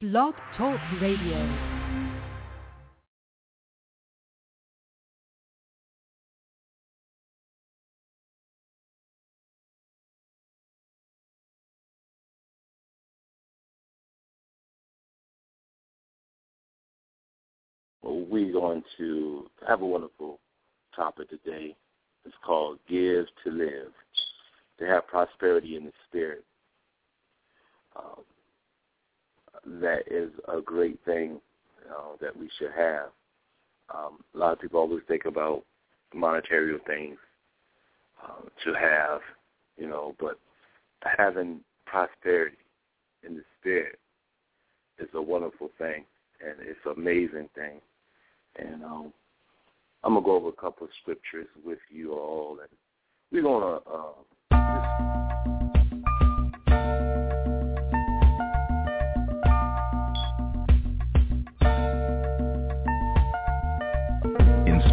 Blog Talk Radio. we're going to have a wonderful topic today. It's called Give to Live. To have prosperity in the spirit. Um, that is a great thing uh, that we should have. Um, a lot of people always think about monetary things uh, to have, you know, but having prosperity in the spirit is a wonderful thing, and it's an amazing thing. And um, I'm gonna go over a couple of scriptures with you all, and we're gonna uh,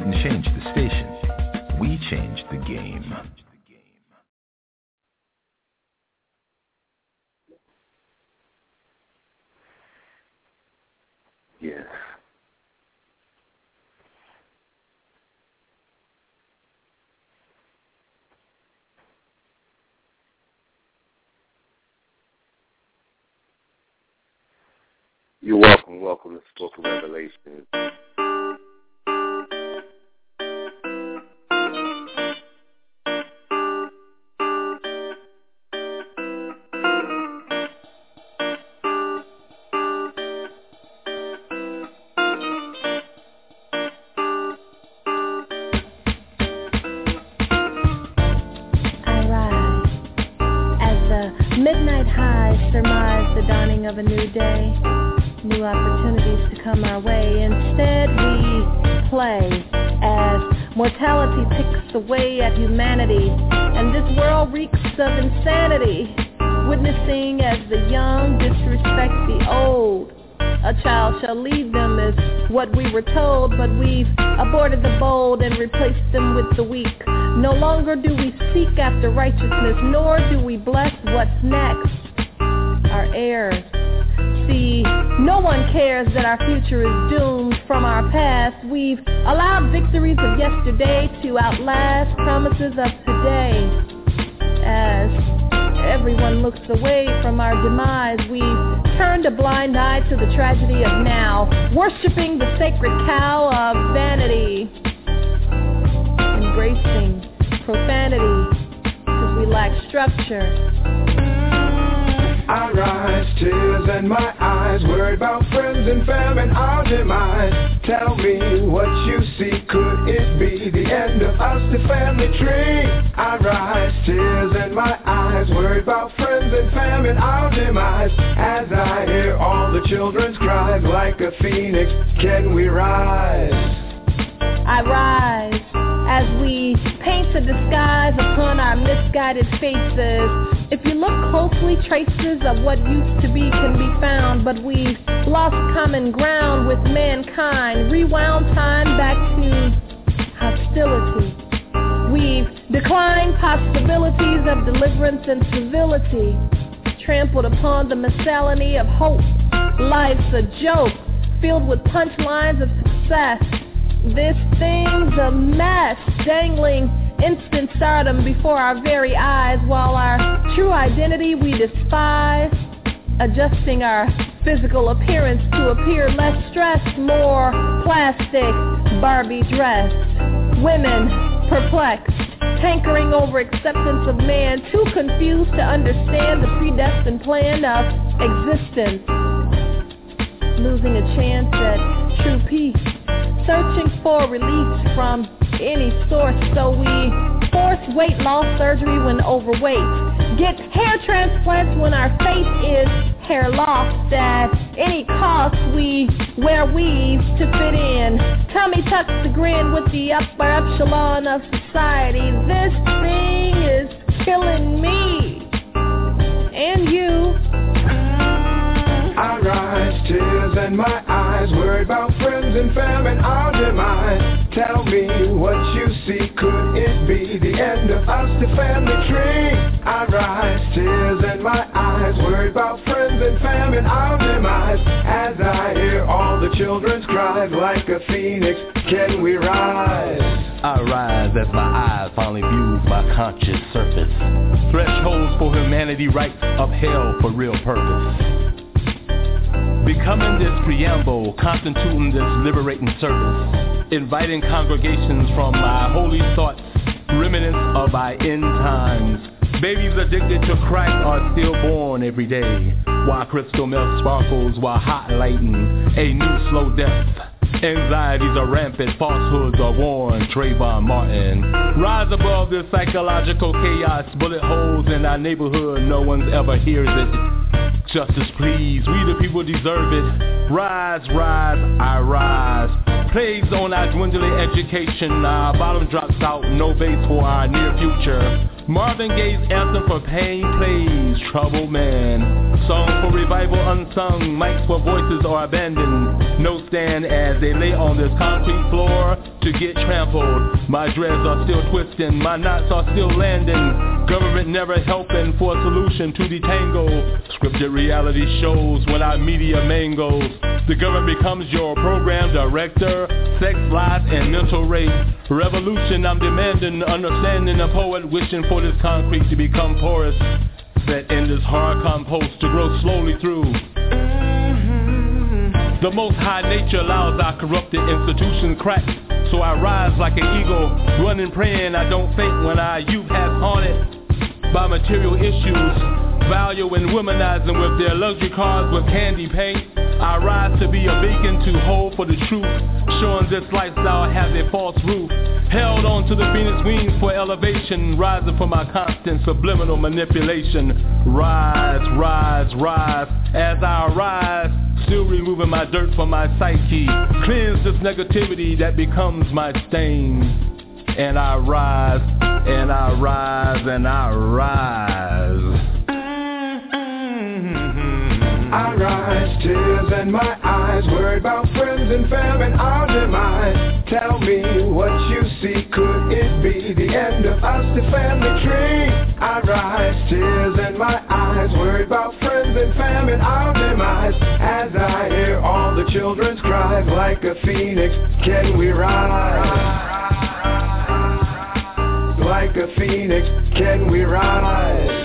didn't change the station. We changed the game. yes. You're welcome. Welcome to Spoken Revelations. Worried about friends and famine, our demise. As I hear all the children's cries, like a phoenix, can we rise? I rise as we paint a disguise upon our misguided faces. If you look closely, traces of what used to be can be found, but we've lost common ground with mankind, rewound time back to hostility. We've declined possibilities of deliverance and civility, trampled upon the miscellany of hope. Life's a joke, filled with punchlines of success. This thing's a mess, dangling instant stardom before our very eyes, while our true identity we despise, adjusting our physical appearance to appear less stressed, more plastic, Barbie dressed. Women perplexed, hankering over acceptance of man, too confused to understand the predestined plan of existence. Losing a chance at true peace searching for relief from any source, so we force weight loss surgery when overweight, get hair transplants when our face is hair lost. At any cost, we wear weaves to fit in. Tummy tucks to grin with the upper echelon of society. This thing is killing me and you. I rise, tears in my eyes, worried about friends and family, our demise. Tell me what you see, could it be the end of us, the family tree? I rise, tears in my eyes, worried about friends and family, our demise. As I hear all the children's cries, like a phoenix, can we rise? I rise as my eyes finally view my conscious surface. Thresholds for humanity right upheld for real purpose. Becoming this preamble, constituting this liberating service, inviting congregations from my holy thoughts, remnants of my end times. Babies addicted to crack are still born every day, while crystal milk sparkles while hot highlighting a new slow death. Anxieties are rampant, falsehoods are worn, Trayvon Martin. Rise above this psychological chaos, bullet holes in our neighborhood, no one ever hears it. Justice please, we the people deserve it. Rise, rise, I rise. Plagues on our dwindling education, our bottom drops out, no base for our near future. Marvin Gaye's anthem for pain plays, trouble man. Song for revival unsung, mics where voices are abandoned. No stand as they lay on this concrete floor to get trampled. My dreads are still twisting, my knots are still landing. Government never helping for a solution to detangle. Scripted reality shows when our media mangles. The government becomes your program director. Sex, lies, and mental rape. Revolution, I'm demanding understanding. A poet wishing for this concrete to become porous. Set in this hard compost to grow slowly through. The most high nature allows our corrupted institutions crack. So I rise like an eagle, running praying I don't faint when our youth has haunted by material issues. Value and womanizing with their luxury cars with candy paint. I rise to be a beacon to hold for the truth, showing this lifestyle has a false roof. Held on to the phoenix wings for elevation, rising from my constant subliminal manipulation. Rise, rise, rise, as I rise, still removing my dirt from my psyche. Cleanse this negativity that becomes my stain. And I rise, and I rise, and I rise. I rise, tears in my eyes, worried about friends and family, our demise. Tell me what you see, could it be the end of us, the family tree? I rise, tears in my eyes, worried about friends and family, our demise. As I hear all the children's cries, like a phoenix, can we rise? Like a phoenix, can we rise?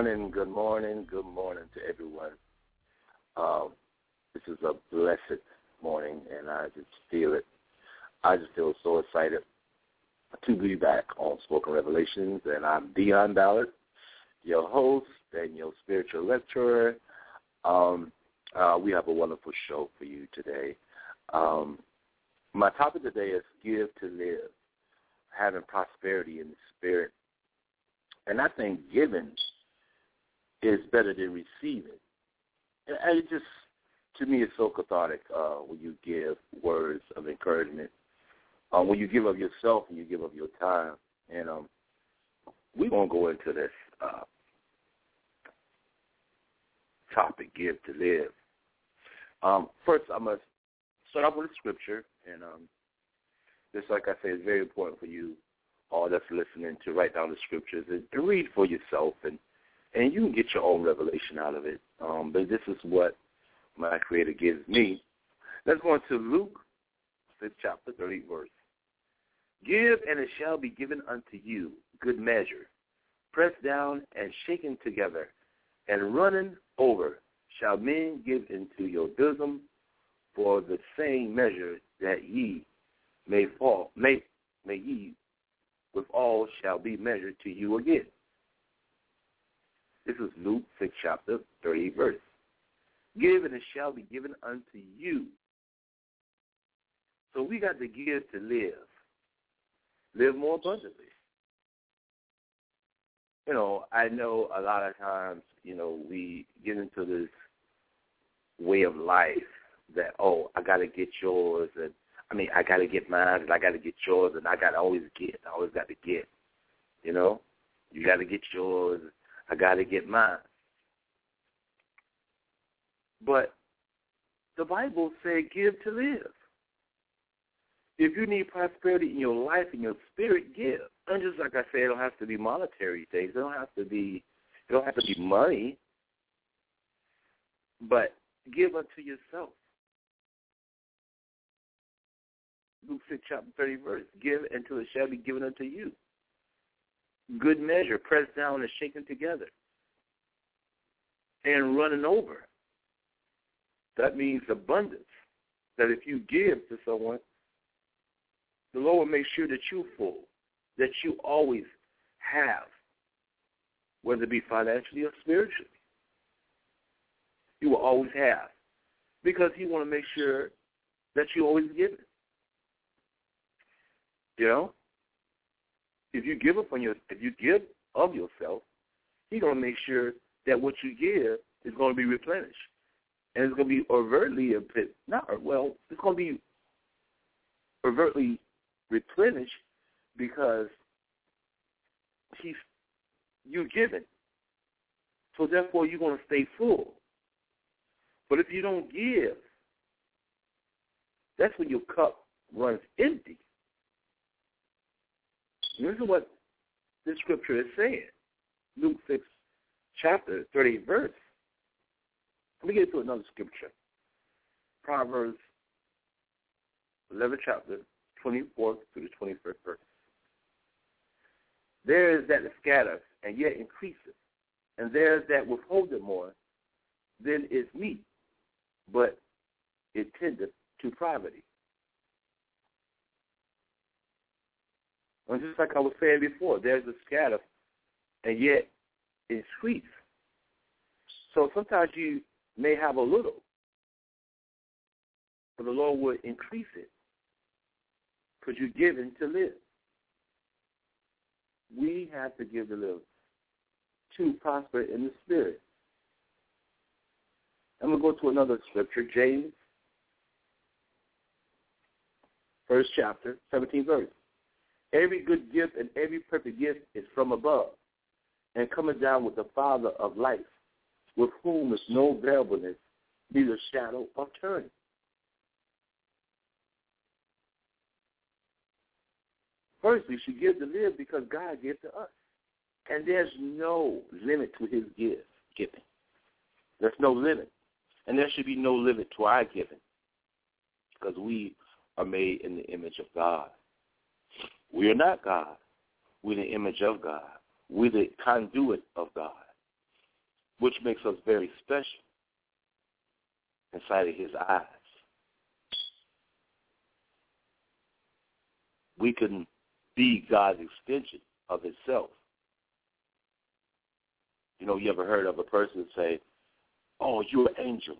Morning, good morning, good morning to everyone. Um, this is a blessed morning, and I just feel it. I just feel so excited to be back on Spoken Revelations, and I'm Deon Ballard, your host and your spiritual lecturer. Um, uh, we have a wonderful show for you today. Um, my topic today is Give to Live, having prosperity in the spirit. And I think giving is better than receiving. And it just, to me, it's so cathartic uh, when you give words of encouragement, uh, when you give of yourself and you give of your time. And um, going to go into this uh, topic, Give to Live. Um, first, going to start off with a scripture. And um, just like I say, it's very important for you all that's listening to write down the scriptures and to read for yourself and and you can get your own revelation out of it. Um, but this is what my creator gives me. Let's go into Luke fifth chapter, thirty verse. Give, and it shall be given unto you, good measure, pressed down and shaken together, and running over, shall men give into your bosom, for the same measure that ye may fall, may, may ye with all shall be measured to you again. This is Luke 6 chapter 38 verse. Give and it shall be given unto you. So we got to give to live. Live more abundantly. You know, I know a lot of times, you know, we get into this way of life that, oh, I got to get yours and I mean, I got to get mine, and I got to get yours, and I got to always get. I always got to get. You know, you got to get yours. I got to get mine. But the Bible said, "Give to live." If you need prosperity in your life, and your spirit, give. And just like I said, it don't have to be monetary things. It don't have to be. It don't have to be money. But give unto yourself. Luke 6, chapter 30, verse. Give, until it shall be given unto you. Good measure, pressed down and shaken together. And running over. That means abundance. That if you give to someone, the Lord will make sure that you're full, that you always have, whether it be financially or spiritually. You will always have. Because he want to make sure that you always give it. You know, if you give up on your, if you give of yourself, He's gonna make sure that what you give is to be replenished, and it's to be overtly not well. It's to be overtly replenished because he's you given. So therefore, you're to stay full. But if you don't give, that's when your cup runs empty. This is what the scripture is saying. Luke 6, chapter 38, verse. Let me get to another scripture. Proverbs 11, chapter 24 through the 21st verse. There is that scatters and yet increases, and there is that withholdeth more than is meet, but it tendeth to poverty. And just like I was saying before, there's a scatter, and yet it's sweet. So sometimes you may have a little, but the Lord will increase it because you're given to live. We have to give to live to prosper in the spirit. I'm going to go to another scripture, James, first chapter, 17 verse. Every good gift and every perfect gift is from above, and coming down with the Father of life, with whom is no variableness, neither shadow of turning. First, we should give to live because God gives to us. And there's no limit to his gift, giving. There's no limit. And there should be no limit to our giving because we are made in the image of God. We are not God. We're the image of God. We're the conduit of God, which makes us very special inside of his eyes. We can be God's extension of himself. You know, you ever heard of a person say, oh, you're an angel.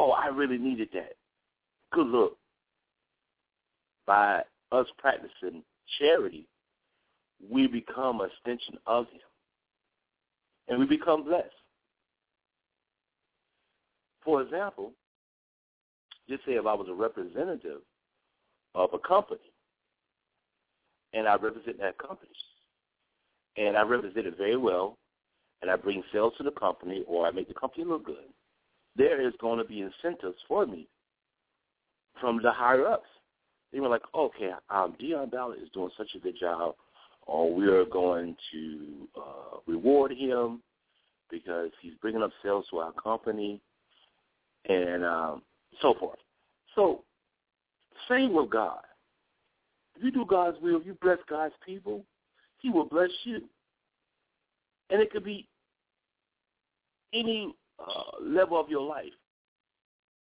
Oh, I really needed that. Good look. By us practicing charity, we become an extension of him. And we become blessed. For example, just say if I was a representative of a company and I represent that company and I represent it very well and I bring sales to the company or I make the company look good, there is going to be incentives for me from the higher ups they were like, okay, um, Deon Ballard is doing such a good job, or we are going to uh, reward him because he's bringing up sales to our company, and um, so forth. So, same with God. If you do God's will, you bless God's people, He will bless you. And it could be any uh, level of your life,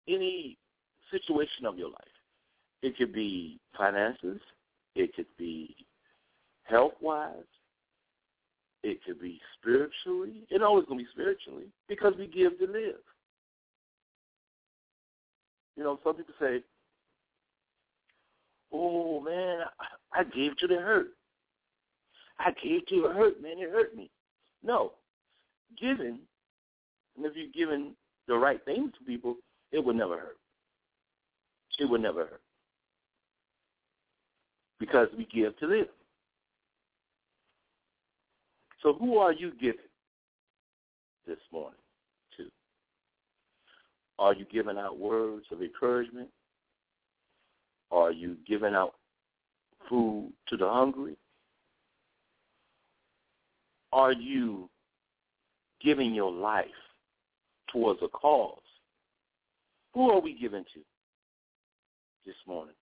any situation of your life. It could be finances. It could be health-wise. It could be spiritually. It always going to be spiritually because we give to live. You know, some people say, oh, man, I gave to the hurt. I gave to the hurt, man. It hurt me. No. Giving, and if you're giving the right things to people, it will never hurt. It will never hurt. Because we give to them. So who are you giving this morning to? Are you giving out words of encouragement? Are you giving out food to the hungry? Are you giving your life towards a cause? Who are we giving to this morning?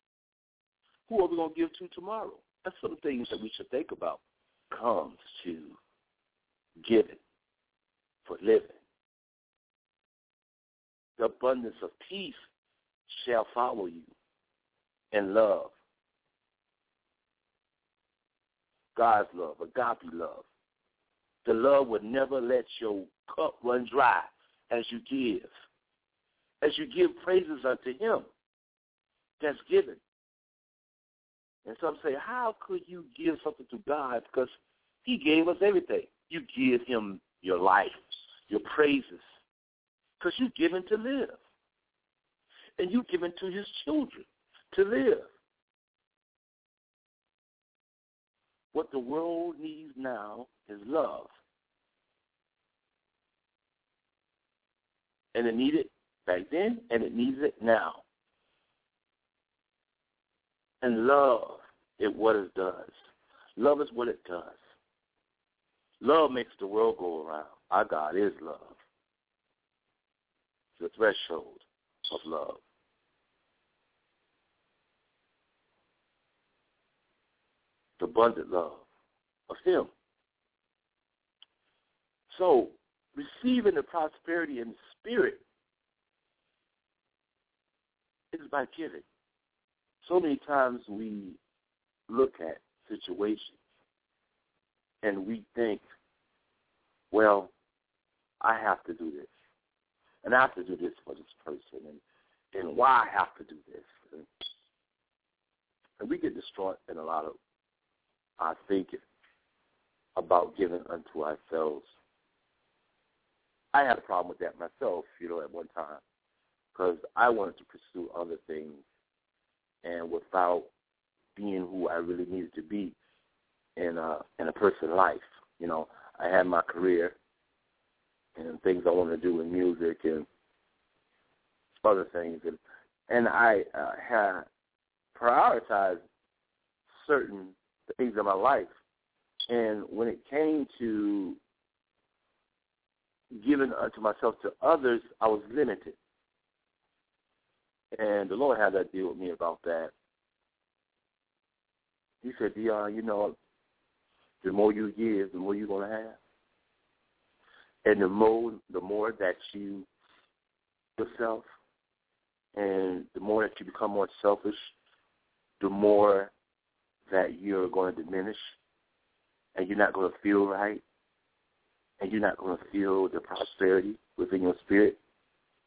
Who are we going to give to tomorrow? That's some things that we should think about comes to giving for living. The abundance of peace shall follow you and love. God's love, agape love. The love would never let your cup run dry as you give. As you give praises unto him that's given. And some say, how could you give something to God? Because he gave us everything. You give him your life, your praises, because you've given to live. And you've given to his children to live. What the world needs now is love. And it needed back then, and it needs it now. And love is what it does. Love is what it does. Love makes the world go around. Our God is love. The threshold of love. The abundant love of Him. So, receiving the prosperity in Spirit is by giving. So many times we look at situations and we think, well, I have to do this, and I have to do this for this person, and and why I have to do this, and, and we get distraught in a lot of our thinking about giving unto ourselves. I had a problem with that myself, you know, at one time, because I wanted to pursue other things, and without being who I really needed to be, in a in a person's life. You know, I had my career and things I want to do in music and other things, and and I uh, had prioritized certain things in my life. And when it came to giving unto myself to others, I was limited. And the Lord had that deal with me about that. He said, Deon, you know, the more you give, the more you're to have. And the more, the more that you yourself, and the more that you become more selfish, the more that you're going to diminish, and you're not going to feel right, and you're not going to feel the prosperity within your spirit.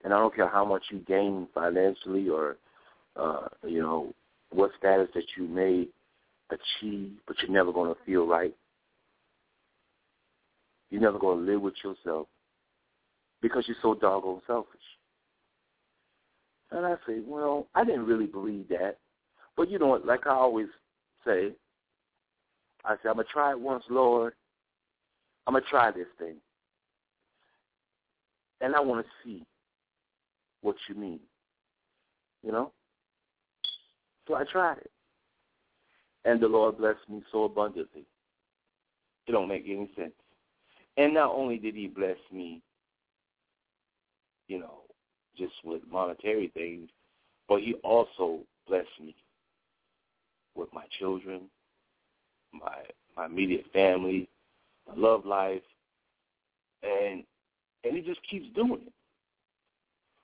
And I don't care how much you gain financially or, uh, you know, what status that you may achieve, but you're never going to feel right. You're never going to live with yourself because you're so doggone selfish. And I say, well, I didn't really believe that. But you know what, like I always say, I say, I'm going to try it once, Lord. I'm going to try this thing. And I want to see what you mean. You know? So I tried it. And the Lord blessed me so abundantly. It don't make any sense. And not only did he bless me, you know, just with monetary things, but he also blessed me with my children, my my immediate family, my love life, and and he just keeps doing it.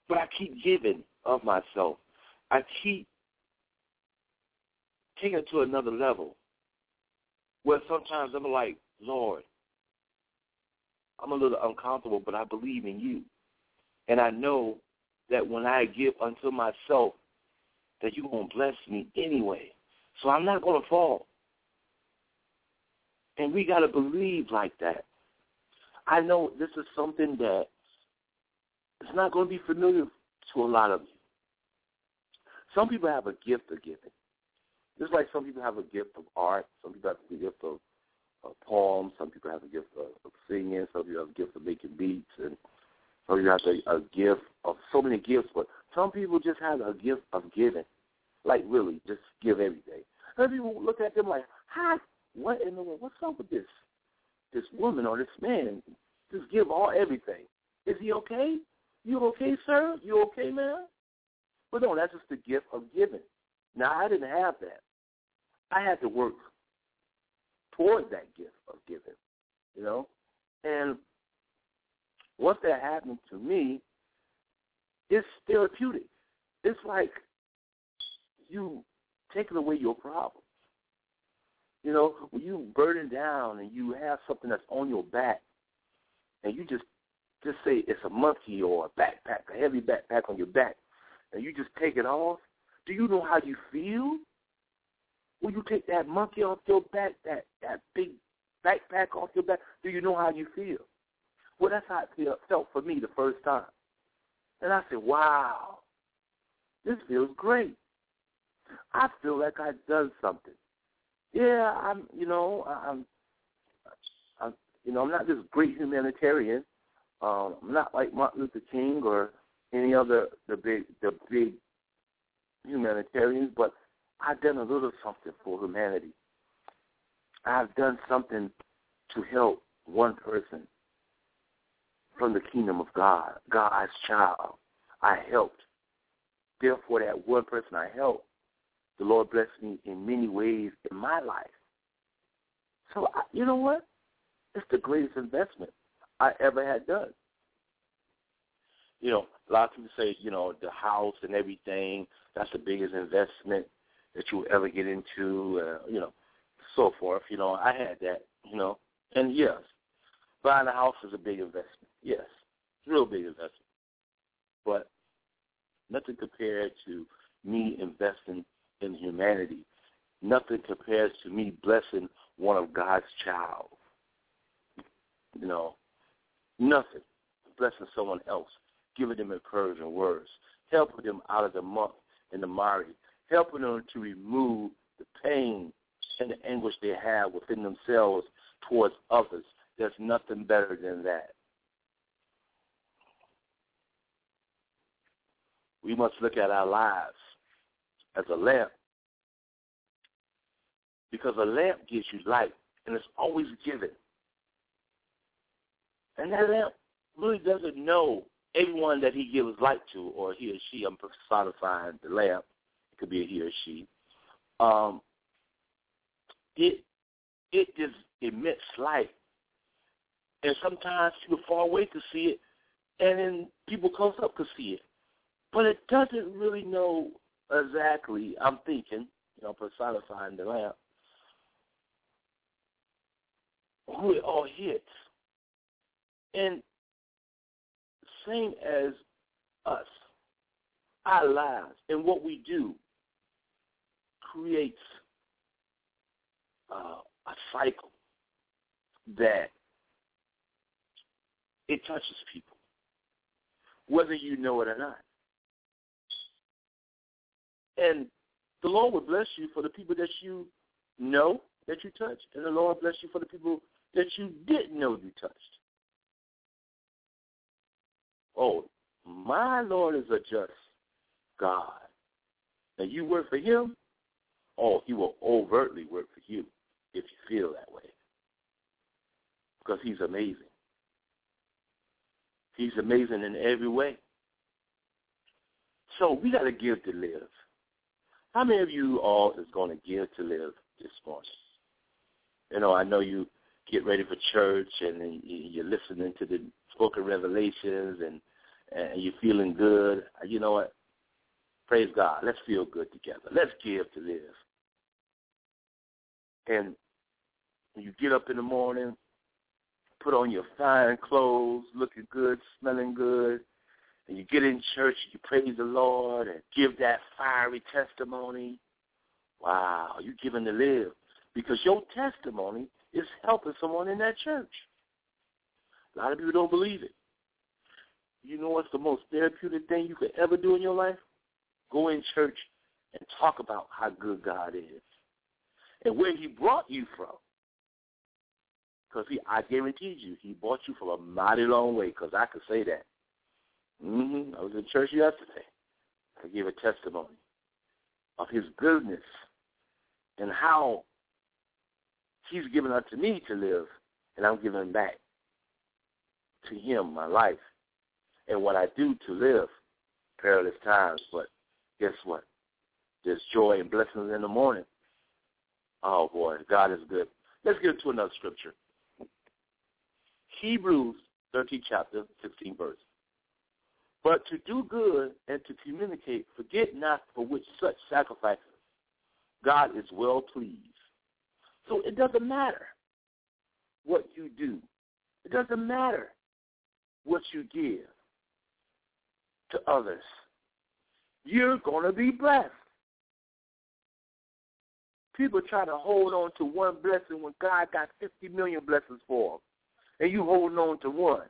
But I keep giving of myself. I keep taking it to another level. Where sometimes I'm like, Lord, I'm a little uncomfortable, but I believe in you. And I know that when I give unto myself, that you're going to bless me anyway. So I'm not going to fall. And we got to believe like that. I know this is something that it's not going to be familiar to a lot of you. Some people have a gift of giving. Just like some people have a gift of art, some people have a gift of, of poems, some people have a gift of, of singing, some people have a gift of making beats, and some people have a, a gift of so many gifts. But some people just have a gift of giving, like really, just give everything. Some people look at them like, "Hi, what in the world? What's up with this? This woman or this man just give all everything? Is he okay? You okay, sir? You okay, man? But no, that's just the gift of giving. Now, I didn't have that. I had to work toward that gift of giving, you know? And once that happened to me, it's therapeutic. It's like you taking away your problems. You know, when you burden down and you have something that's on your back, and you just just say it's a monkey or a backpack, a heavy backpack on your back, and you just take it off, do you know how you feel? When you take that monkey off your back, that that big backpack off your back, do you know how you feel? Well, that's how it felt for me the first time. And I said, wow, this feels great. I feel like I've done something. Yeah, I'm, you know, I'm, I'm, you know, I'm not this great humanitarian. Um, not like Martin Luther King or any other the big the big humanitarians, but I've done a little something for humanity. I've done something to help one person from the kingdom of God, God's child. I helped. Therefore, that one person I helped, the Lord blessed me in many ways in my life. So, I, you know what? It's the greatest investment I ever had done. You know, a lot of people say, you know, the house and everything, that's the biggest investment that you ever get into, uh, you know, so forth. You know, I had that, you know, and yes, buying a house is a big investment. Yes, real big investment. But nothing compared to me investing in humanity. Nothing compares to me blessing one of God's child. You know, nothing. Blessing someone else giving them encouraging words, helping them out of the muck and the mire, helping them to remove the pain and the anguish they have within themselves towards others. There's nothing better than that. We must look at our lives as a lamp because a lamp gives you light and it's always given. And that lamp really doesn't know everyone that he gives light to, or he or she, I'm personifying the lamp, it could be a he or she, um, it it just emits light. And sometimes people far away could see it, and then people close up could see it. But it doesn't really know exactly, I'm thinking, you know, personifying the lamp, who it all hits. And same as us. Our lives and what we do creates uh, a cycle that it touches people, whether you know it or not. And the Lord will bless you for the people that you know that you touch, and the Lord bless you for the people that you didn't know you touched. Oh, my Lord is a just God. And you work for him, oh, he will overtly work for you if you feel that way. Because he's amazing. He's amazing in every way. So we got to give to live. How many of you all is going to give to live this morning? You know, I know you get ready for church and you're listening to the spoken revelations and and you're feeling good. You know what? Praise God. Let's feel good together. Let's give to live. And you get up in the morning, put on your fine clothes, looking good, smelling good, and you get in church, you praise the Lord and give that fiery testimony. Wow, you're giving to live because your testimony is helping someone in that church. A lot of people don't believe it. You know what's the most therapeutic thing you could ever do in your life? Go in church and talk about how good God is and where he brought you from. Because I guarantee you, he brought you from a mighty long way. Because I could say that. Mm-hmm. I was in church yesterday. I gave a testimony of his goodness and how he's given unto me to live, and I'm giving back to him my life and what I do to live perilous times. But guess what? There's joy and blessings in the morning. Oh boy, God is good. Let's get to another scripture. Hebrews 13 chapter, 16 verse. But to do good and to communicate, forget not for which such sacrifices God is well pleased. So it doesn't matter what you do. It doesn't matter what you give to others. You're going to be blessed. People try to hold on to one blessing when God got 50 million blessings for them, and you holding on to one.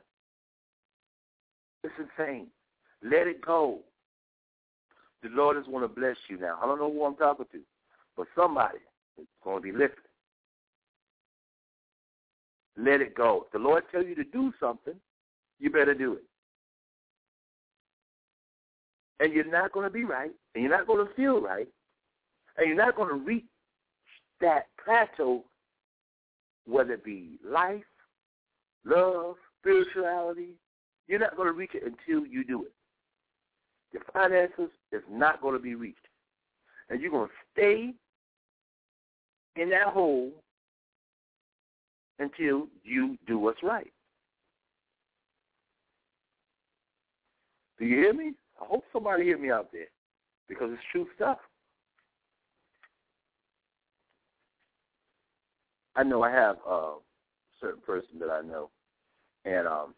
It's insane. Let it go. The Lord is going to bless you now. I don't know who I'm talking to, but somebody is going to be lifted. Let it go. If the Lord tell you to do something, you better do it. And you're not going to be right, and you're not going to feel right, and you're not going to reach that plateau, whether it be life, love, spirituality, you're not going to reach it until you do it. Your finances is not going to be reached. And you're going to stay in that hole until you do what's right. Do you hear me? I hope somebody hear me out there because it's true stuff. I know I have a certain person that I know, and um,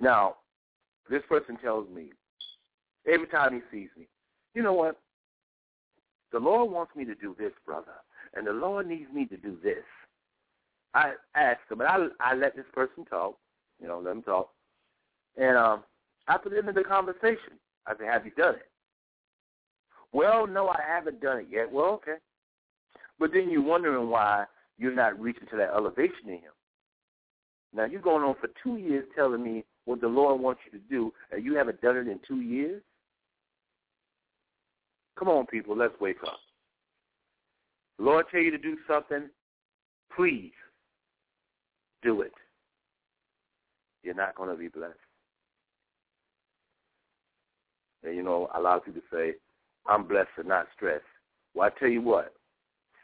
now this person tells me every time he sees me, you know what? The Lord wants me to do this, brother, and the Lord needs me to do this. I ask him, but I I let this person talk, you know, let him talk, and um, I put end into the conversation. I said, "Have you done it?" Well, no, I haven't done it yet. Well, okay, but then you're wondering why you're not reaching to that elevation in Him. Now you're going on for two years telling me what the Lord wants you to do, and you haven't done it in two years? Come on, people, let's wake up. The Lord tell you to do something, please do it. You're not going to be blessed. And you know, a lot of people say, I'm blessed and not stressed. Well, I tell you what,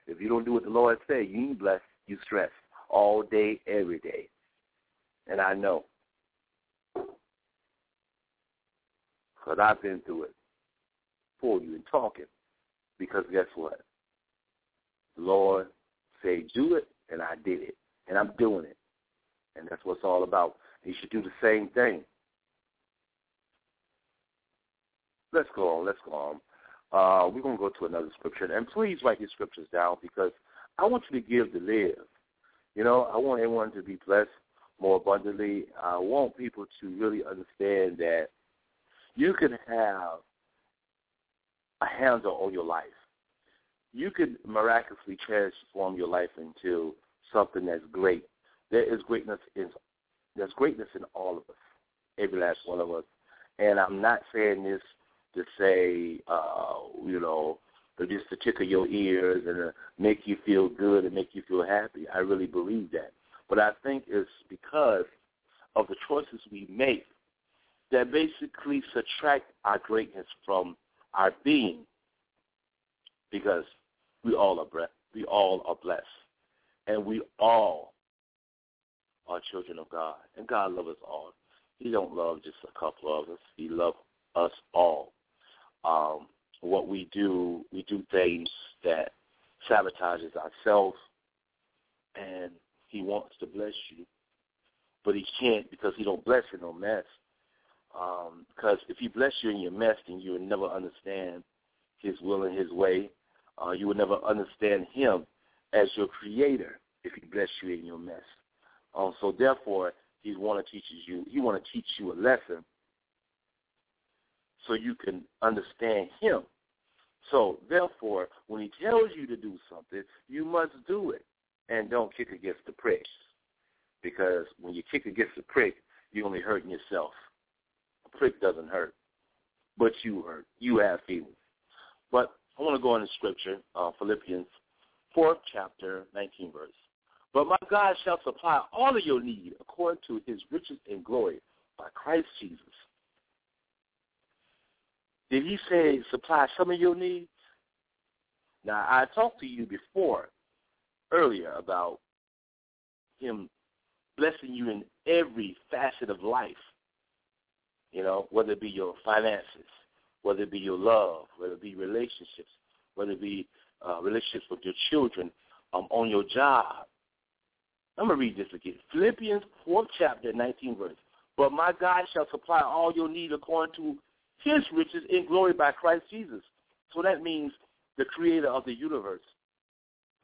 if you don't do what the Lord say, you ain't blessed, you stressed all day, every day. And I know. Because I've been through it for you and talking. Because guess what? The Lord say do it, and I did it. And I'm doing it. And that's what it's all about. You should do the same thing. Let's go on. Let's go on. Uh, we're going to go to another scripture. And please write these scriptures down because I want you to give to live. You know, I want everyone to be blessed more abundantly. I want people to really understand that you can have a handle on your life. You can miraculously transform your life into something that's great. There is greatness in there's greatness in all of us, every last one of us. And I'm not saying this to say, uh, you know, just to tickle your ears and make you feel good and make you feel happy. I really believe that. But I think it's because of the choices we make that basically subtract our greatness from our being. because we all are bre- we all are blessed, and we all are children of God, and God loves us all. He don't love just a couple of us. He loves us all. Um, what we do, we do things that sabotages ourselves, and He wants to bless you, but He can't because He don't bless you no mess. Um, because if He bless you in your mess, then you will never understand His will and His way. Uh, you will never understand Him as your Creator if He bless you in your mess. Um, so therefore, He want to teach you. He want to teach you a lesson so you can understand Him. So therefore, when He tells you to do something, you must do it, and don't kick against the prick. Because when you kick against the prick, you're only hurting yourself. A prick doesn't hurt, but you hurt. You have feelings. But I want to go into Scripture, uh, Philippians 4th chapter, 19 verse. But my God shall supply all of your need according to his riches and glory by Christ Jesus. Did he say supply some of your needs? Now, I talked to you before, earlier, about him blessing you in every facet of life. You know, whether it be your finances, whether it be your love, whether it be relationships, whether it be uh, relationships with your children, um, on your job. I'm going to read this again. Philippians 4th chapter, 19 verse. But my God shall supply all your need according to his riches in glory by Christ Jesus. So that means the creator of the universe,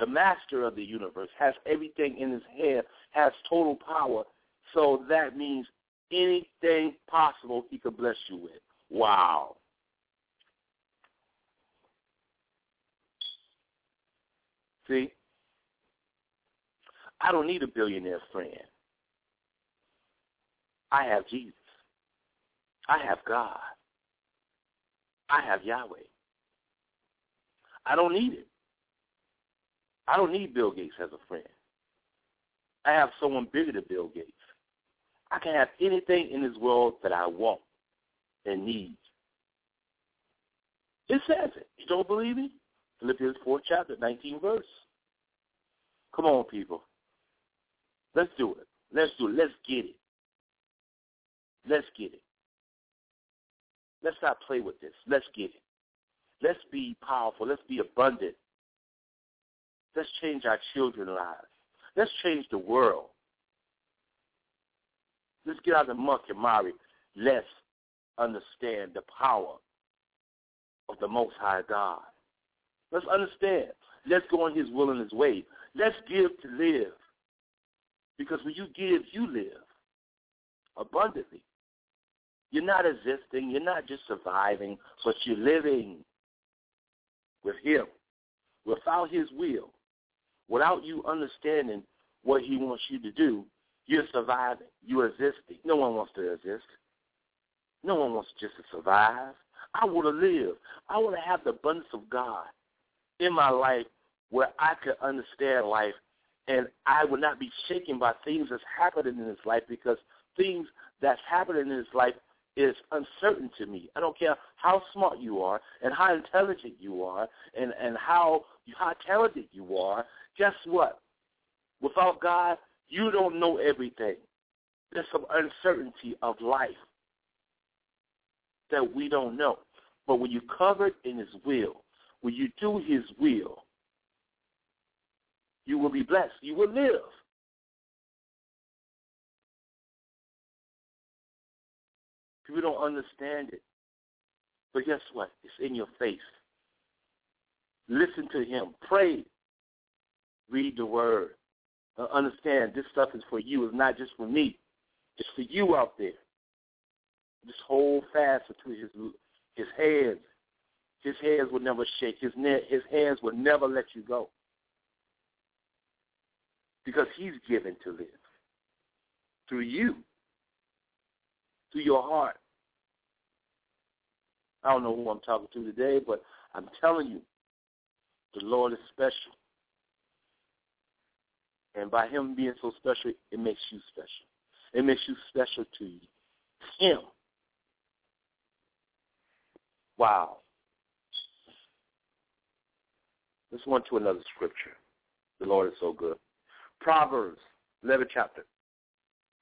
the master of the universe, has everything in his hand, has total power. So that means anything possible he could bless you with. Wow. See? I don't need a billionaire friend. I have Jesus. I have God. I have Yahweh. I don't need it. I don't need Bill Gates as a friend. I have someone bigger than Bill Gates. I can have anything in this world that I want and need. It says it. You don't believe me? Philippians 4 chapter, 19 verse. Come on, people. Let's do it. Let's do it. Let's get it. Let's get it. Let's not play with this. Let's get it. Let's be powerful. Let's be abundant. Let's change our children's lives. Let's change the world. Let's get out of the muck and. Let's understand the power of the Most High God. Let's understand. Let's go on His will and His way. Let's give to live. Because when you give, you live abundantly. You're not existing. You're not just surviving, but you're living with Him without His will, without you understanding what He wants you to do. You're surviving. You're existing. No one wants to exist. No one wants just to survive. I want to live. I want to have the abundance of God in my life where I could understand life and I would not be shaken by things that's happening in his life because things that's happening in his life is uncertain to me. I don't care how smart you are and how intelligent you are and, and how how talented you are. Guess what? Without God, you don't know everything. There's some uncertainty of life that we don't know. But when you're covered in his will, when you do his will, you will be blessed. You will live. People don't understand it. But guess what? It's in your face. Listen to him. Pray. Read the word. Uh, understand this stuff is for you. It's not just for me. It's for you out there. Just hold fast to his his hands. His hands will never shake. His ne- his hands will never let you go. Because he's given to live through you, through your heart. I don't know who I'm talking to today, but I'm telling you, the Lord is special. And by him being so special, it makes you special. It makes you special to him. Wow. Let's go on to another scripture. The Lord is so good. Proverbs, 11 chapter,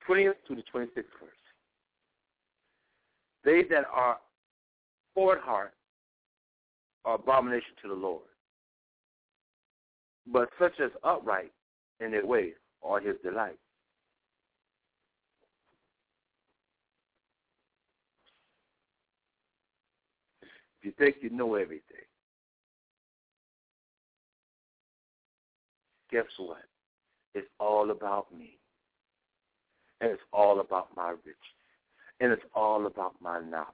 20th to the 26th verse. They that are at heart are abomination to the Lord. But such as upright in their way are his delight. If you think you know everything, guess what? It's all about me. And it's all about my riches. And it's all about my knowledge.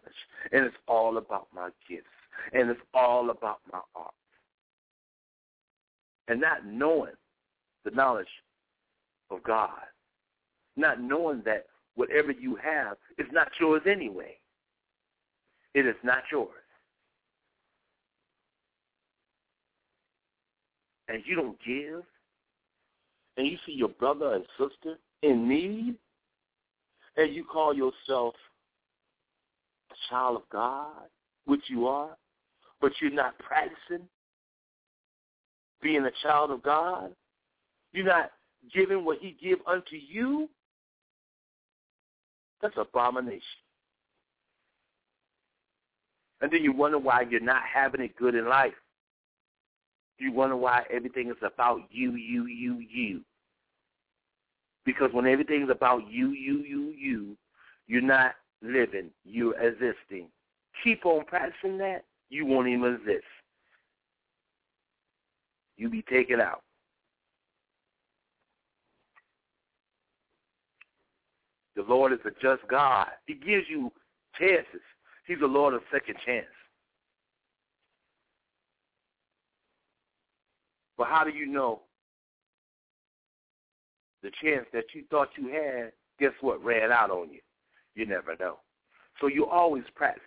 And it's all about my gifts. And it's all about my art. And not knowing the knowledge of God. Not knowing that whatever you have is not yours anyway. It is not yours. And you don't give, and you see your brother and sister in need, and you call yourself a child of God, which you are, but you're not practicing being a child of God, you're not giving what he give unto you, that's abomination. And then you wonder why you're not having it good in life. You wonder why everything is about you, you, you, you. Because when everything is about you, you, you, you, you're not living, you're existing. Keep on practicing that, you won't even exist. You'll be taken out. The Lord is a just God. He gives you chances. He's the Lord of second chance. But how do you know the chance that you thought you had, guess what, ran out on you? You never know. So you always practice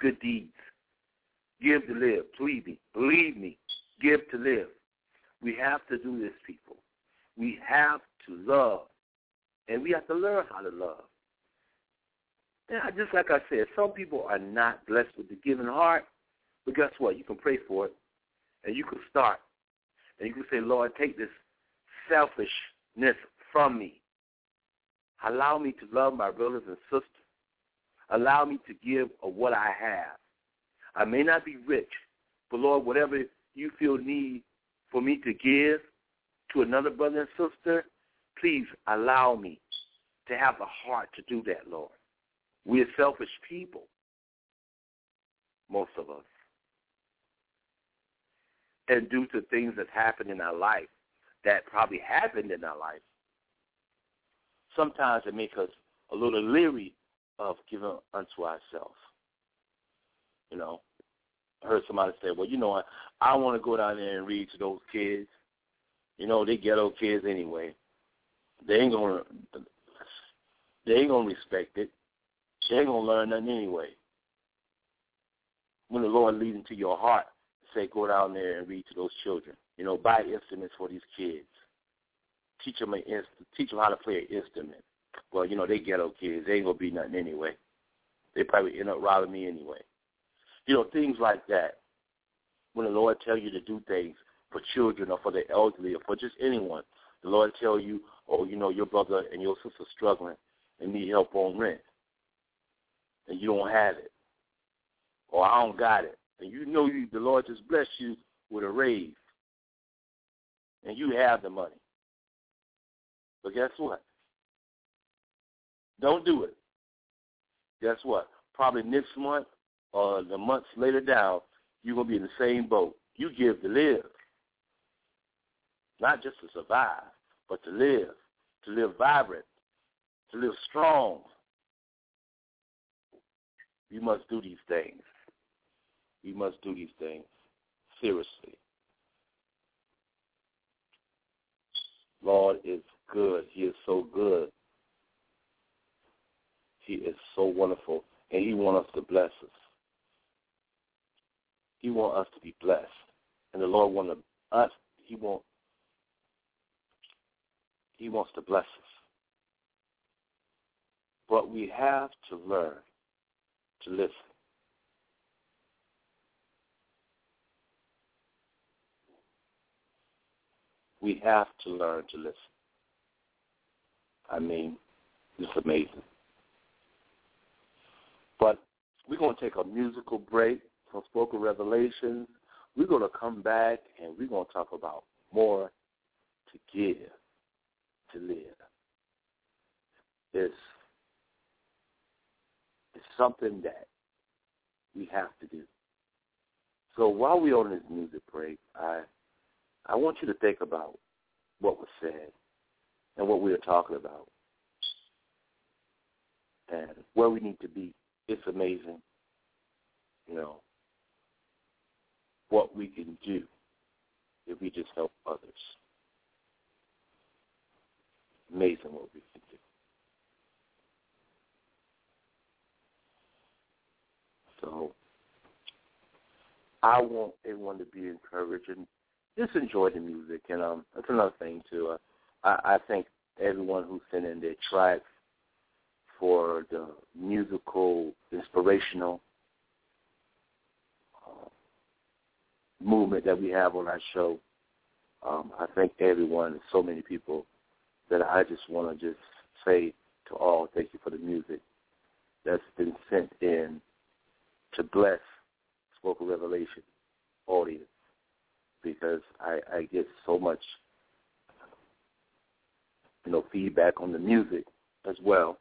good deeds. Give to live. Believe me. Believe me. Give to live. We have to do this, people. We have to love. And we have to learn how to love. And I, just like I said, some people are not blessed with the giving heart. But guess what? You can pray for it. And you can start. And you can say, Lord, take this selfishness from me. Allow me to love my brothers and sisters. Allow me to give of what I have. I may not be rich, but Lord, whatever you feel need for me to give to another brother and sister, please allow me to have the heart to do that, Lord. We are selfish people, most of us. And due to things that happen in our life, that probably happened in our life, sometimes it makes us a little leery of giving unto ourselves. You know, I heard somebody say, well, you know, I, I want to go down there and read to those kids. You know, they ghetto kids anyway. They ain't gonna, they ain't gonna respect it. They ain't gonna learn nothing anyway. When the Lord leads into your heart, say, go down there and read to those children. You know, buy instruments for these kids. Teach them an inst- teach them how to play an instrument. Well, you know, they ghetto kids. They ain't gonna be nothing anyway. They probably end up robbing me anyway. You know, things like that. When the Lord tell you to do things for children or for the elderly or for just anyone, the Lord tell you, oh, you know, your brother and your sister struggling and need help on rent, and you don't have it, or I don't got it, and you know you, the Lord just bless you with a raise, and you have the money. But guess what? Don't do it. Guess what? Probably next month or the months later down, you're going to be in the same boat. You give to live. Not just to survive, but to live, to live vibrant, to live strong. You must do these things. You must do these things seriously. Lord is good. He is so good. He is so wonderful, and He wants us to bless us. He wants us to be blessed, and the Lord wants us. He want. He wants to bless us, but we have to learn to listen. We have to learn to listen. I mean, it's amazing. But we're going to take a musical break from Spoken Revelations. We're going to come back and we're going to talk about more to give, to live. It's, it's something that we have to do. So while we're on this music break, I I want you to think about what was said and what we are talking about and where we need to be. It's amazing, you know, what we can do if we just help others. Amazing what we can do. So I want everyone to be encouraged and just enjoy the music. And um, that's another thing too. Uh, I, I thank everyone who sent in their tracks for the musical, inspirational uh, movement that we have on our show. Um, I thank everyone, so many people, that I just want to just say to all, thank you for the music that's been sent in to bless Spoken Revelation audience because I, I get so much, you know, feedback on the music as well,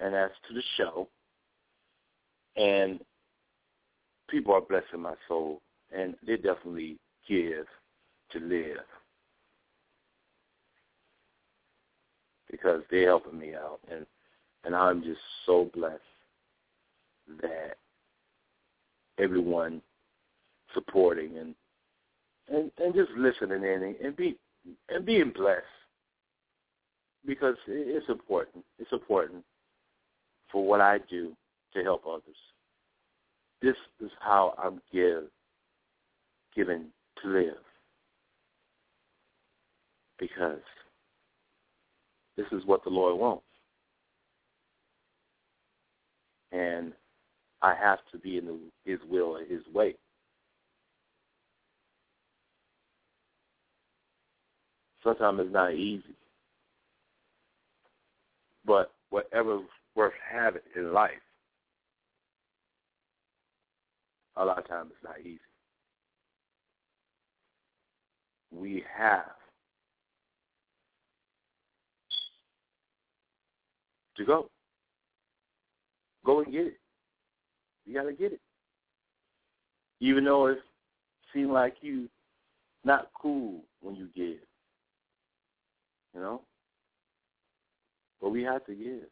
and as to the show, and people are blessing my soul, and they definitely give to live because they're helping me out, and and I'm just so blessed that everyone supporting and and and just listening in and, and be and being blessed because it's important. It's important for what I do to help others. This is how I'm give given to live because this is what the Lord wants. And I have to be in the, His will and His way. Sometimes it's not easy, but whatever's worth having in life, a lot of times it's not easy. We have to go. Go and get it. You got to get it. Even though it seems like you not cool when you give. You know? But we have to give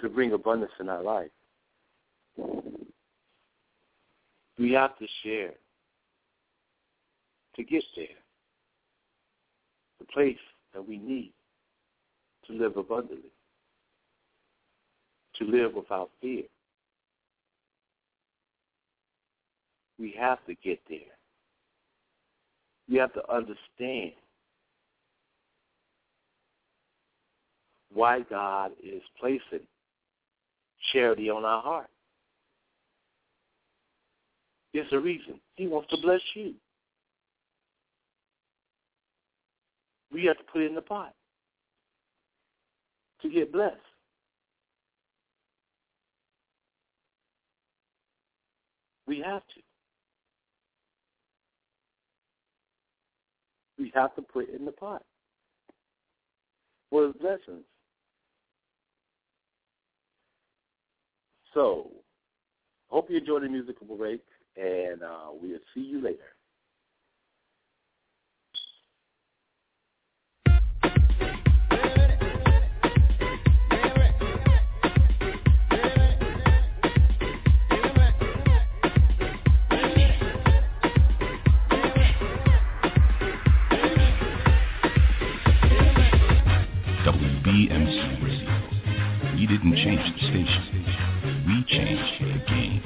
to bring abundance in our life. We have to share to get there. The place that we need to live abundantly to live without fear. We have to get there. We have to understand why God is placing charity on our heart. There's a reason. He wants to bless you. We have to put it in the pot to get blessed. We have to. We have to put in the pot for his blessings. So, hope you enjoyed the musical break, and uh, we'll see you later. WBMC Radio. We didn't change the station. We change the game.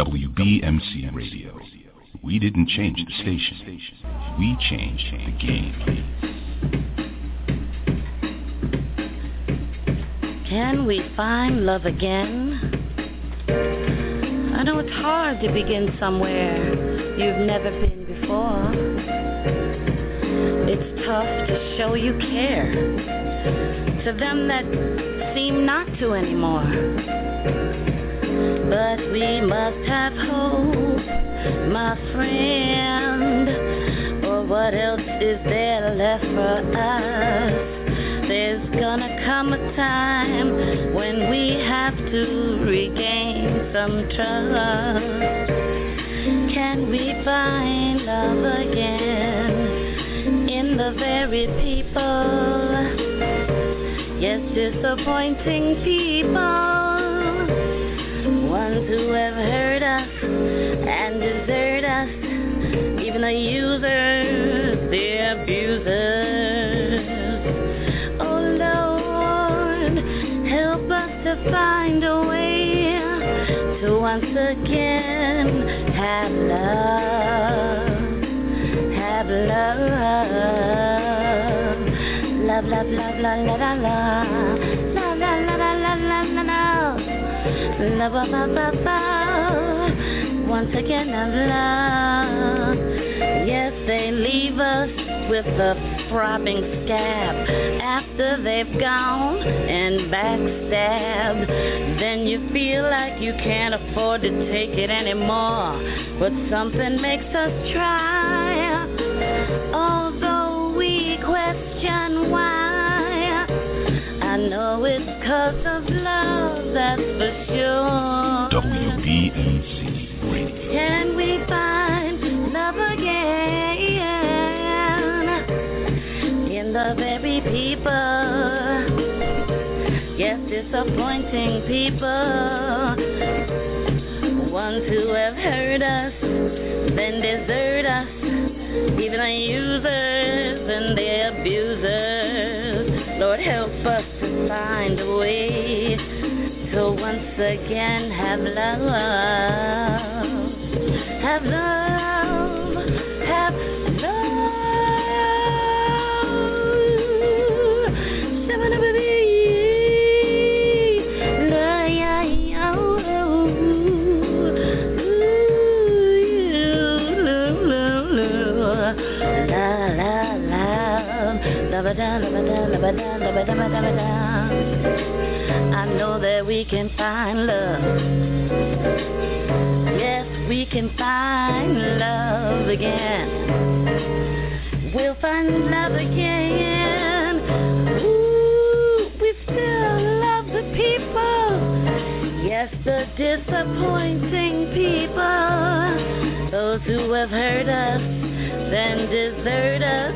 WBMC Radio. We didn't change the station. We changed the game. Can we find love again? I know it's hard to begin somewhere you've never been before. It's tough to show you care to them that seem not to anymore. But we must have hope, my friend. Or what else is there left for us? There's gonna come a time when we have to regain some trust. Can we find love again in the very people? Yes, disappointing people. Ones who have hurt us and desert us, even the users, the abusers. Oh Lord, help us to find a way to once again have love, have love, love, love, love, la la la Love, ba, ba. Once again, love. Yes, they leave us with a throbbing scab after they've gone and backstabbed. Then you feel like you can't afford to take it anymore. But something makes us try. Although we question why. Know it's cause of love, that's for sure. WBMC Radio. Can we find love again in the very people? Yes, disappointing people, ones who have hurt us, then desert us, even the users and the abusers. Lord, help us find a way to once again have love. Have love. Have love. Seven of the La la la la ba da la ba da la ba da la ba da ba da ba da I know that we can find love. Yes, we can find love again. We'll find love again. Ooh, we still love the people. Yes, the disappointing people. Those who have hurt us, then desert us.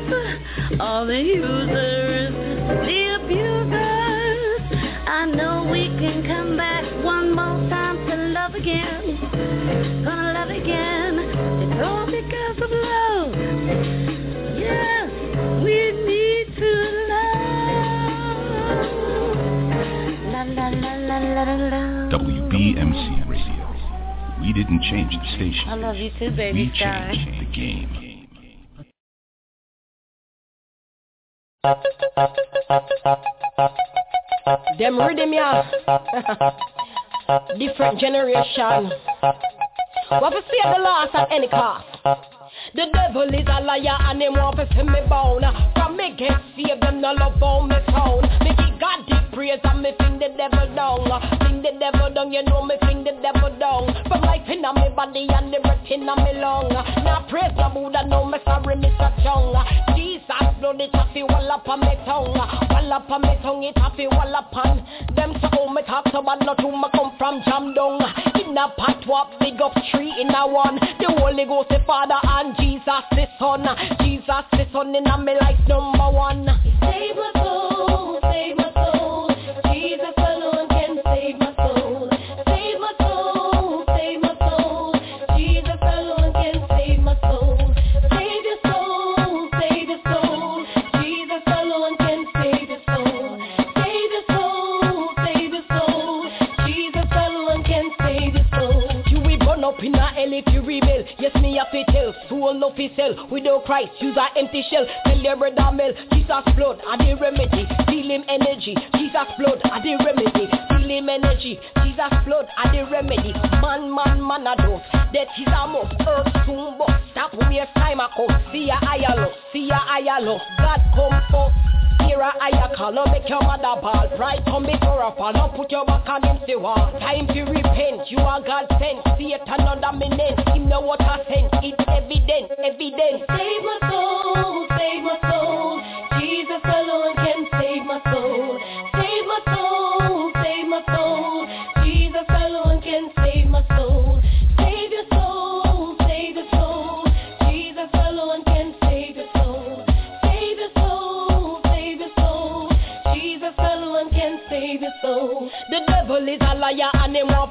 All the users, the abusers. Again. Gonna love again. It's all because of love. Yes, we need to love. La la la la la la la. WBMC Radio. We didn't change the station. I love you too, baby We sky. changed the game. Them rhythm ya. Different generation. What we fear the loss at any cost. The devil is a liar and him want to see me bound From me get saved them no love on me sound Me give God praise and me fling the devil down. Uh, fling the devil down, you know me fling the devil down. From life in me body and the breath in me lung. Uh, now praise the Buddha, no me sorry Mr. Chung. Uh, Jesus blood it to wall up on me tongue. Wall up on me tongue, it to wall up on Them. So how me talk so bad, not who me come from jam down In pot what big up tree in a one. The Holy Ghost the Father and Jesus the Son. Jesus the Son in a me life number one. Save my soul, save Me to tell, soul no fi sell Without Christ, use a empty shell. Tell your brother Mel, Jesus blood are the remedy. Feel him energy, Jesus blood are the remedy. Feel him energy, Jesus blood are the remedy. Man, man, man a dose. Death is a must, earth soon bust. Stop waste time a come. See ya higher love, see ya higher love. God come first Hear a higher call, no make your mother ball. Pride come before a fall, no put your back against the wall. Time to repent, you are God sent Satan under me name, him know what I sent It's evident, evident. Save my soul, save my soul. Jesus alone can save my soul.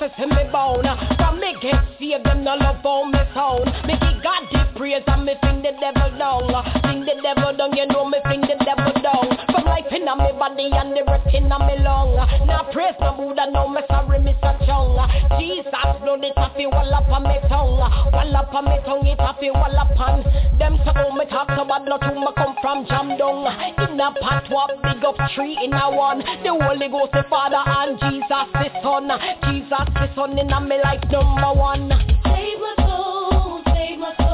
Want to me bound From me get saved, them no love on me sound Me give God the praise and me fling the devil down. Fling the devil down, you know me fling the devil down From life in me body and the breath in me lung. Now praise my Buddha, no me sorry Mr. Chung. Jesus blood it to wall up on me tongue. Wall up on me tongue, it to wall up on Them. So how me talk so bad, not who me come from jam In a pot, what big up tree in a one. The Holy Ghost, the Father and Jesus the Son. Jesus the Son in a me life number one. Save my soul, save my soul.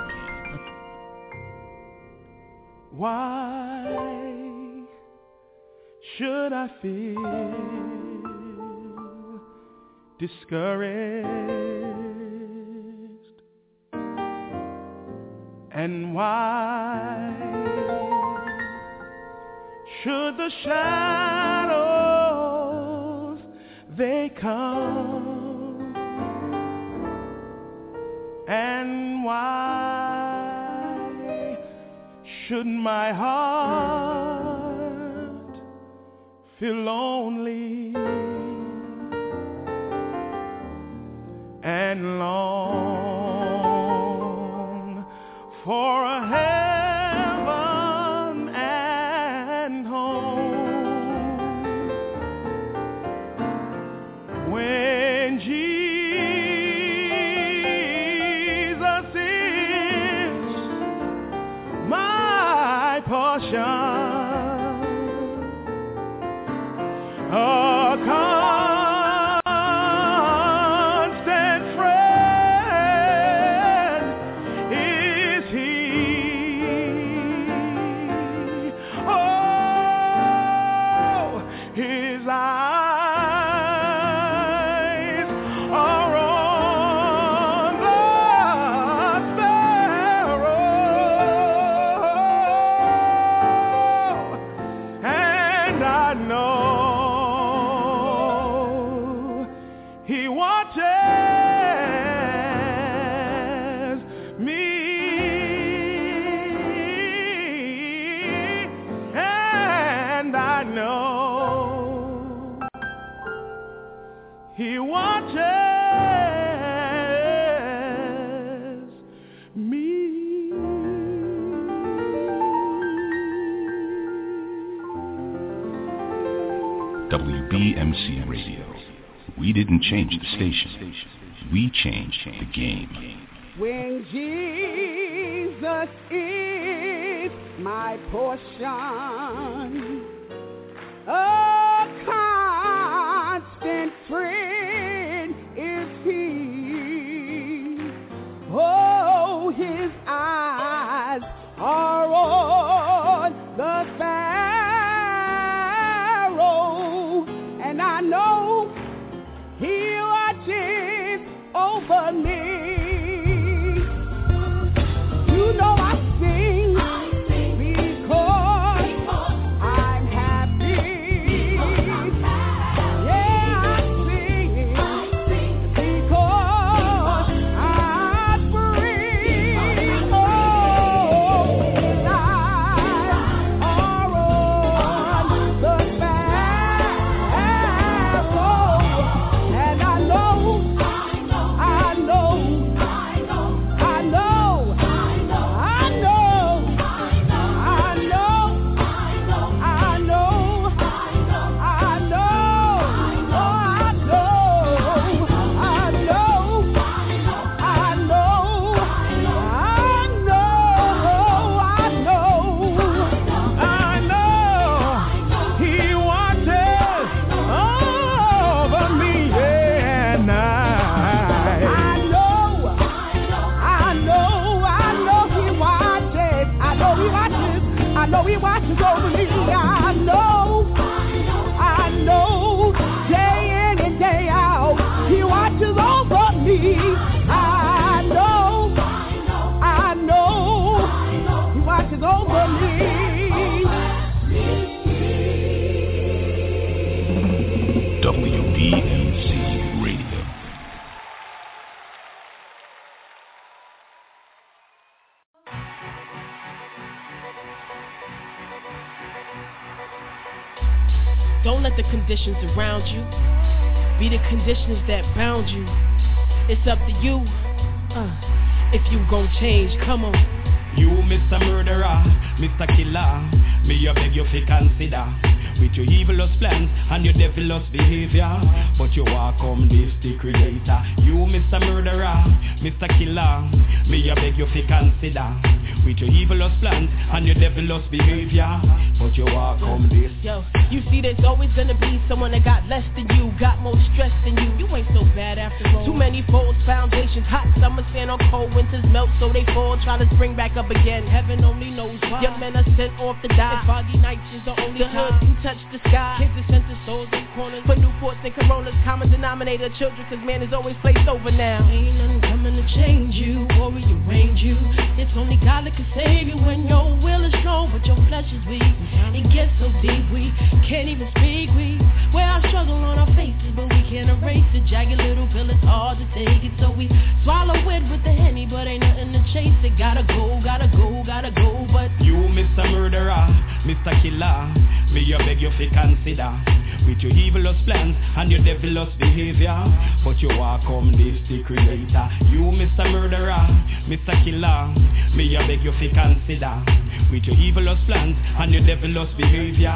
Why should I feel discouraged? And why should the shadows they come? And why should my heart feel lonely and long for WBMC Radio. We didn't change the station. We changed the game. When Jesus is my portion, around you be the conditions that bound you. It's up to you. Uh, if you gon' change, come on. You, Mr. Murderer, Mr. Killer, me I beg you to consider with your evilous plans and your devilous behavior. But you walk on this, the creator. You, Mr. Murderer, Mr. Killer, me I beg you to consider with your evilous plans and your devilous behavior. But you walk on this. Yo, you see there's always gonna be someone that got less than you, got more stress than you. You ain't so bad after all. Too many false foundations, hot summer stand on cold winters melt so they fall, try to spring back up again. Heaven only knows why. Young men are sent off to die. And foggy nights is the only the hood can touch the sky. Kids are sent to stores and corners for Newports and Coronas. Common denominator children, cause man is always placed over now. Ain't nothing coming to change you or rearrange you. It's only God that can save you when your will is strong, but your flesh is weak. It gets so deep, we can't even speak. We wear our struggle on our faces, but we can't erase the Jagged little pill, it's hard to take it, so we swallow it with the henny, but ain't nothing to chase it. Gotta go, gotta go, gotta go, but You, Mr. Murderer, Mr. Killer, me I beg you to consider with your evilous plans and your devilous behavior. But you on this, the creator. You, Mr. Murderer, Mr. Killer, me I beg you to consider with your evilous plans and your devilous behavior.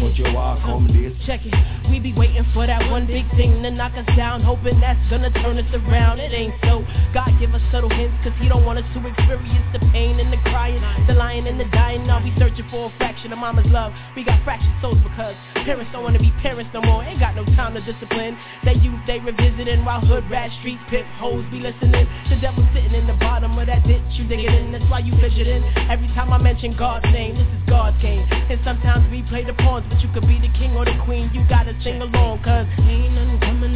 But you walk on this. Check it. We be waiting for that one big thing to knock us down, hoping that's gonna turn us around. It ain't so. God give us subtle hints, cause he don't want us to experience the pain and the crying, the lying and the dying. Now we searching for a fraction of mama's love. We got fractured souls because parents don't wanna be parents no more. Ain't got no time to discipline. That youth they revisiting while hood rat street pit hoes be listening. The devil sitting in the bottom of that ditch you digging in. That's why you fidgeting. Every time I mention God's name, this is God's game. And sometimes we play the pawns, but you could be the king or the queen. You gotta sing along, cause ain't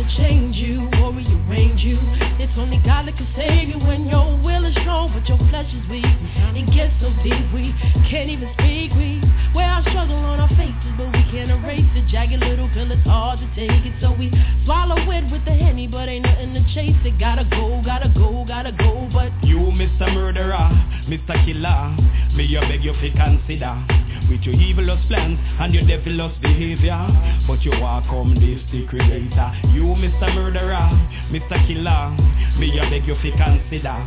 to change you or rearrange you. It's only God that can save you when your will is strong, but your flesh is weak. It gets so deep, we can't even speak. We wear our struggle on our faces, but we can't erase the Jagged little pill, it's hard to take it, so we swallow it with the henny, but ain't nothing to chase it. Gotta go, gotta go, gotta go, but You, Mr. Murderer, Mr. Killer, me I beg you to consider with your evilous plans and your devilous behavior. But you on this, the creator. You, Mr. Murderer, Mr. Killer, me I beg you to consider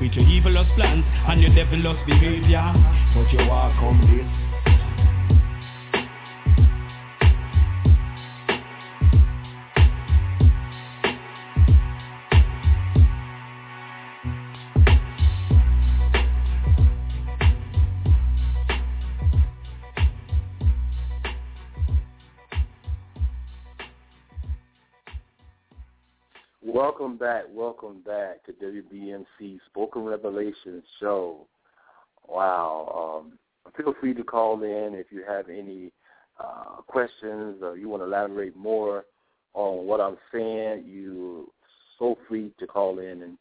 with your evilous plans and your devilous behavior. But you on this. Welcome back, welcome back to WBMC Spoken Revelations Show. Wow. Um, feel free to call in if you have any uh, questions or you want to elaborate more on what I'm saying. You so free to call in and,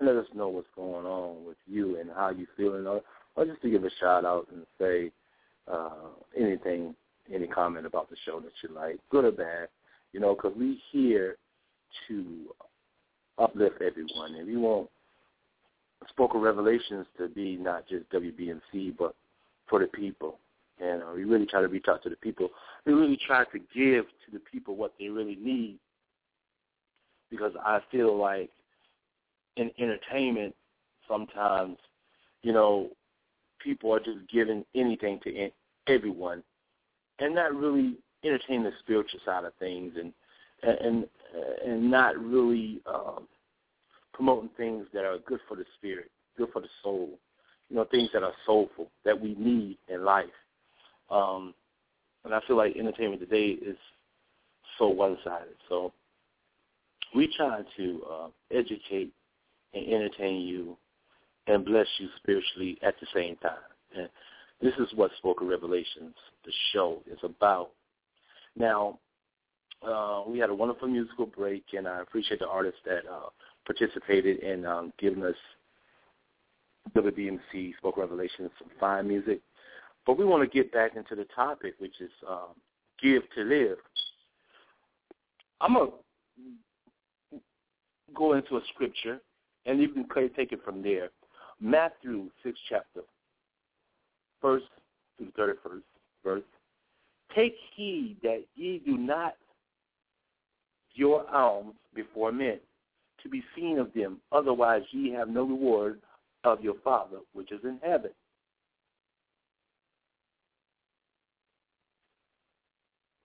and let us know what's going on with you and how you're feeling, or, or just to give a shout out and say uh, anything, any comment about the show that you like, good or bad. You know, because we here to uplift everyone, and we want Spoken Revelations to be not just WBMC, but for the people. And uh, we really try to reach out to the people. We really try to give to the people what they really need because I feel like in entertainment sometimes, you know, people are just giving anything to everyone and not really entertaining the spiritual side of things and and and not really um, promoting things that are good for the spirit, good for the soul, you know, things that are soulful that we need in life. Um, and I feel like entertainment today is so one-sided. So we try to uh, educate and entertain you and bless you spiritually at the same time. And this is what Spoken Revelations, the show, is about. Now, uh, we had a wonderful musical break, and I appreciate the artists that uh, participated in um, giving us WBMC Spoken Revelations some fine music. But we want to get back into the topic, which is um, give to live. I'm going to go into a scripture, and you can take it from there. Matthew 6 chapter, first to 31st verse. Take heed that ye do not your alms before men, to be seen of them. Otherwise ye have no reward of your Father which is in heaven.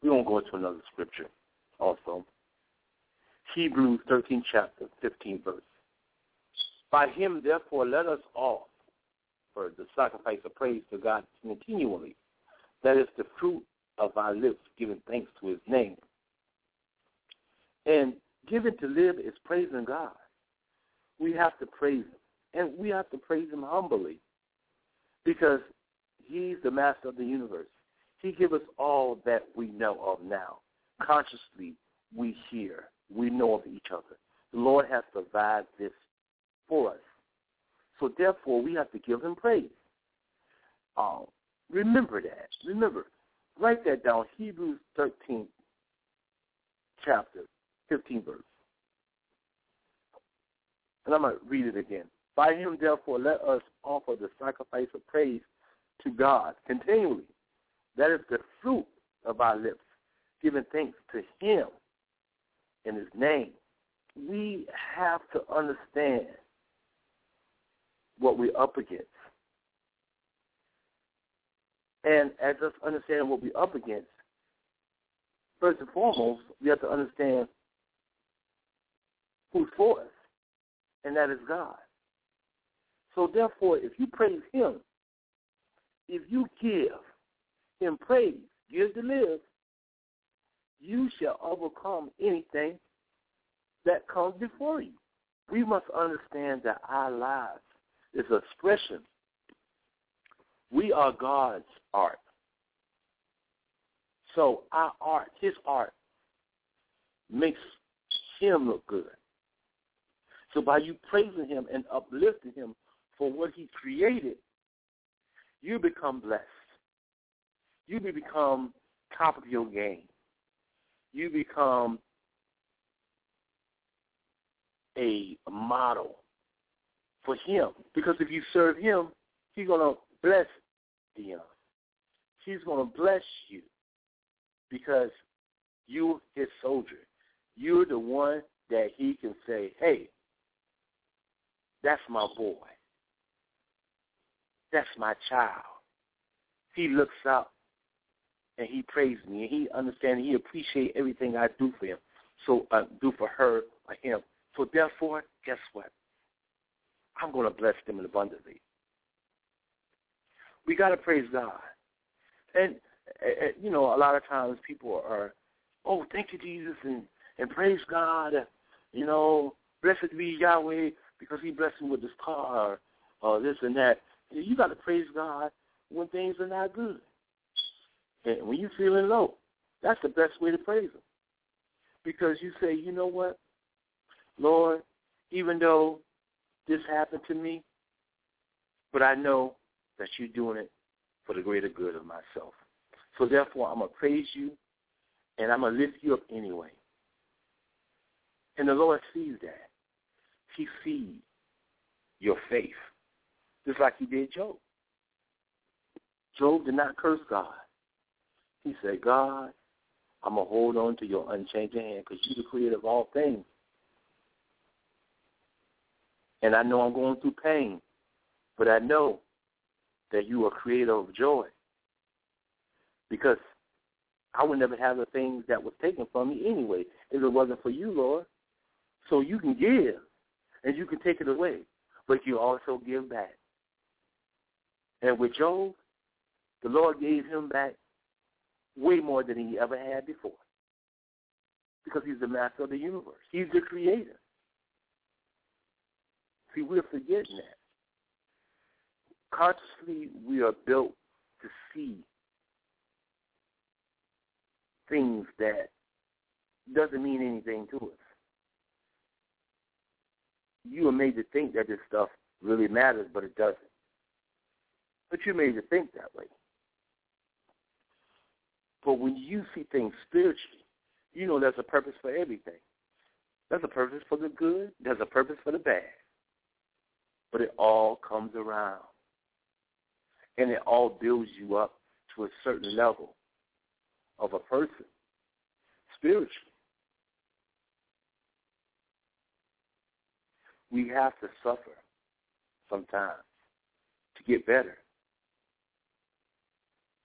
We won't go into another scripture also. Hebrews 13 chapter, 15 verse. By him, therefore, let us offer for the sacrifice of praise to God continually. That is the fruit of our lips, giving thanks to his name. And giving to live is praising God. We have to praise him. And we have to praise him humbly because he's the master of the universe. He gives us all that we know of now. Consciously, we hear. We know of each other. The Lord has provided this for us. So therefore, we have to give him praise. Um, remember that. Remember. Write that down. Hebrews 13 chapter, 15 verse. And I'm going to read it again. By him, therefore, let us offer the sacrifice of praise to God continually. That is the fruit of our lips, giving thanks to him in his name. We have to understand what we're up against. And as us understanding what we're up against, first and foremost, we have to understand who's for us, and that is God. So therefore, if you praise him, if you give him praise, give to live, you shall overcome anything that comes before you. We must understand that our lives is expression. We are God's art. So our art, his art, makes him look good. So by you praising him and uplifting him for what he created, you become blessed. You become top of your game. You become a model for him. Because if you serve him, he's going to bless Deon. He's going to bless you because you're his soldier. You're the one that he can say, hey, that's my boy. That's my child. He looks up and he praises me and he understands he appreciates everything I do for him. So uh, do for her or him. So therefore, guess what? I'm going to bless them abundantly. We got to praise God. And, uh, you know, a lot of times people are, oh, thank you, Jesus, and, and praise God. you know, blessed be Yahweh because he blessed me with this car or this and that. You got to praise God when things are not good. And when you're feeling low, that's the best way to praise him. Because you say, you know what, Lord, even though this happened to me, but I know that you're doing it for the greater good of myself. So therefore, I'm going to praise you, and I'm going to lift you up anyway. And the Lord sees that. He sees your faith, just like he did Job. Job did not curse God. He said, God, I'm going to hold on to your unchanging hand because you're the creator of all things. And I know I'm going through pain, but I know that you are creator of joy because I would never have the things that was taken from me anyway if it wasn't for you, Lord. So you can give and you can take it away, but you also give back. And with Job, the Lord gave him back way more than he ever had before because he's the master of the universe. He's the creator. See, we're forgetting that. Consciously, we are built to see things that doesn't mean anything to us. You are made to think that this stuff really matters, but it doesn't. But you're made to think that way. But when you see things spiritually, you know there's a purpose for everything. There's a purpose for the good. There's a purpose for the bad. But it all comes around. And it all builds you up to a certain level of a person spiritually. We have to suffer sometimes to get better.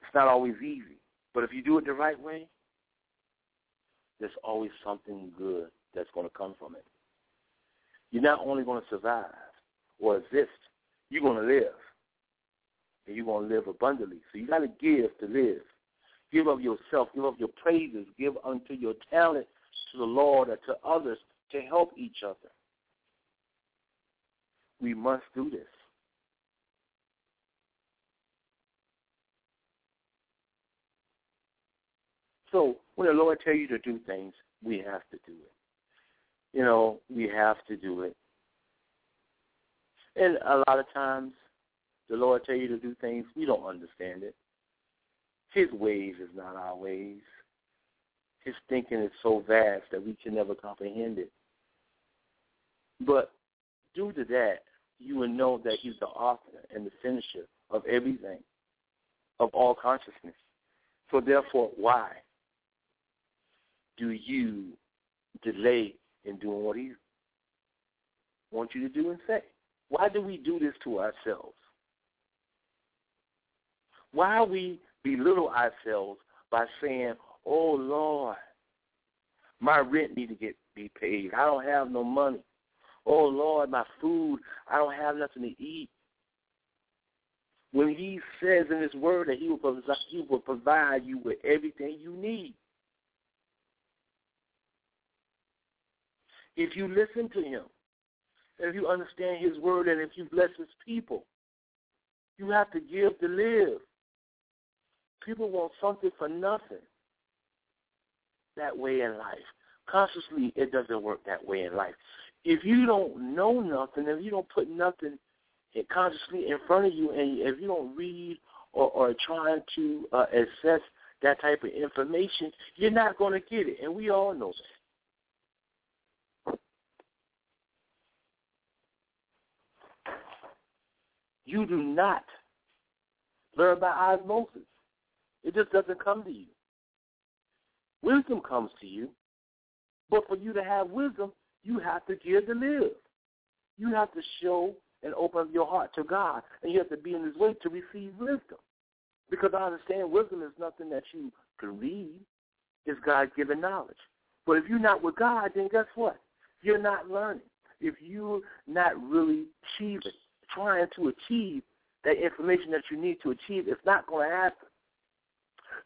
It's not always easy. But if you do it the right way, there's always something good that's going to come from it. You're not only going to survive or exist, you're going to live. And you're going to live abundantly. So you got to give to live. Give of yourself, give of your praises, give unto your talent to the Lord or to others to help each other. We must do this. So when the Lord tell you to do things, we have to do it. You know, we have to do it. And a lot of times, the Lord tell you to do things, we don't understand it. His ways is not our ways. His thinking is so vast that we can never comprehend it. But due to that, you will know that he's the author and the finisher of everything, of all consciousness. So therefore, why do you delay in doing what he wants you to do and say? Why do we do this to ourselves? Why we belittle ourselves by saying, "Oh Lord, my rent need to get be paid. I don't have no money. Oh Lord, my food, I don't have nothing to eat." When He says in His Word that He will provide, He will provide you with everything you need. If you listen to Him, if you understand His Word, and if you bless His people, you have to give to live. People want something for nothing. That way in life. Consciously, it doesn't work that way in life. If you don't know nothing, if you don't put nothing consciously in front of you, and if you don't read or, or trying to uh, assess that type of information, you're not going to get it, and we all know that. You do not learn by osmosis. It just doesn't come to you. Wisdom comes to you, but for you to have wisdom, you have to give to live. You have to show and open up your heart to God, and you have to be in His way to receive wisdom. Because I understand wisdom is nothing that you can read; it's God-given knowledge. But if you're not with God, then guess what? You're not learning. If you're not really achieving, trying to achieve that information that you need to achieve, it's not going to happen.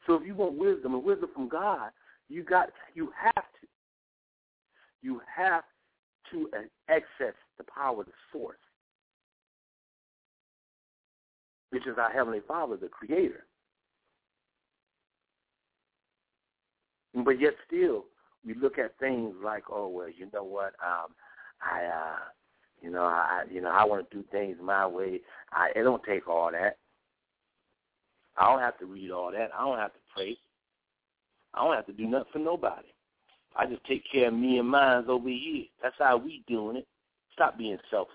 So if you want wisdom and wisdom from God, you got you have to. You have to uh, access the power of the source, which is our Heavenly Father, the Creator. But yet still, we look at things like, oh well, you know what? Um, I, uh, you know, I, you know, I want to do things my way. I, it don't take all that. I don't have to read all that. I don't have to pray. I don't have to do nothing for nobody. I just take care of me and mine over here. That's how we doing it. Stop being selfish.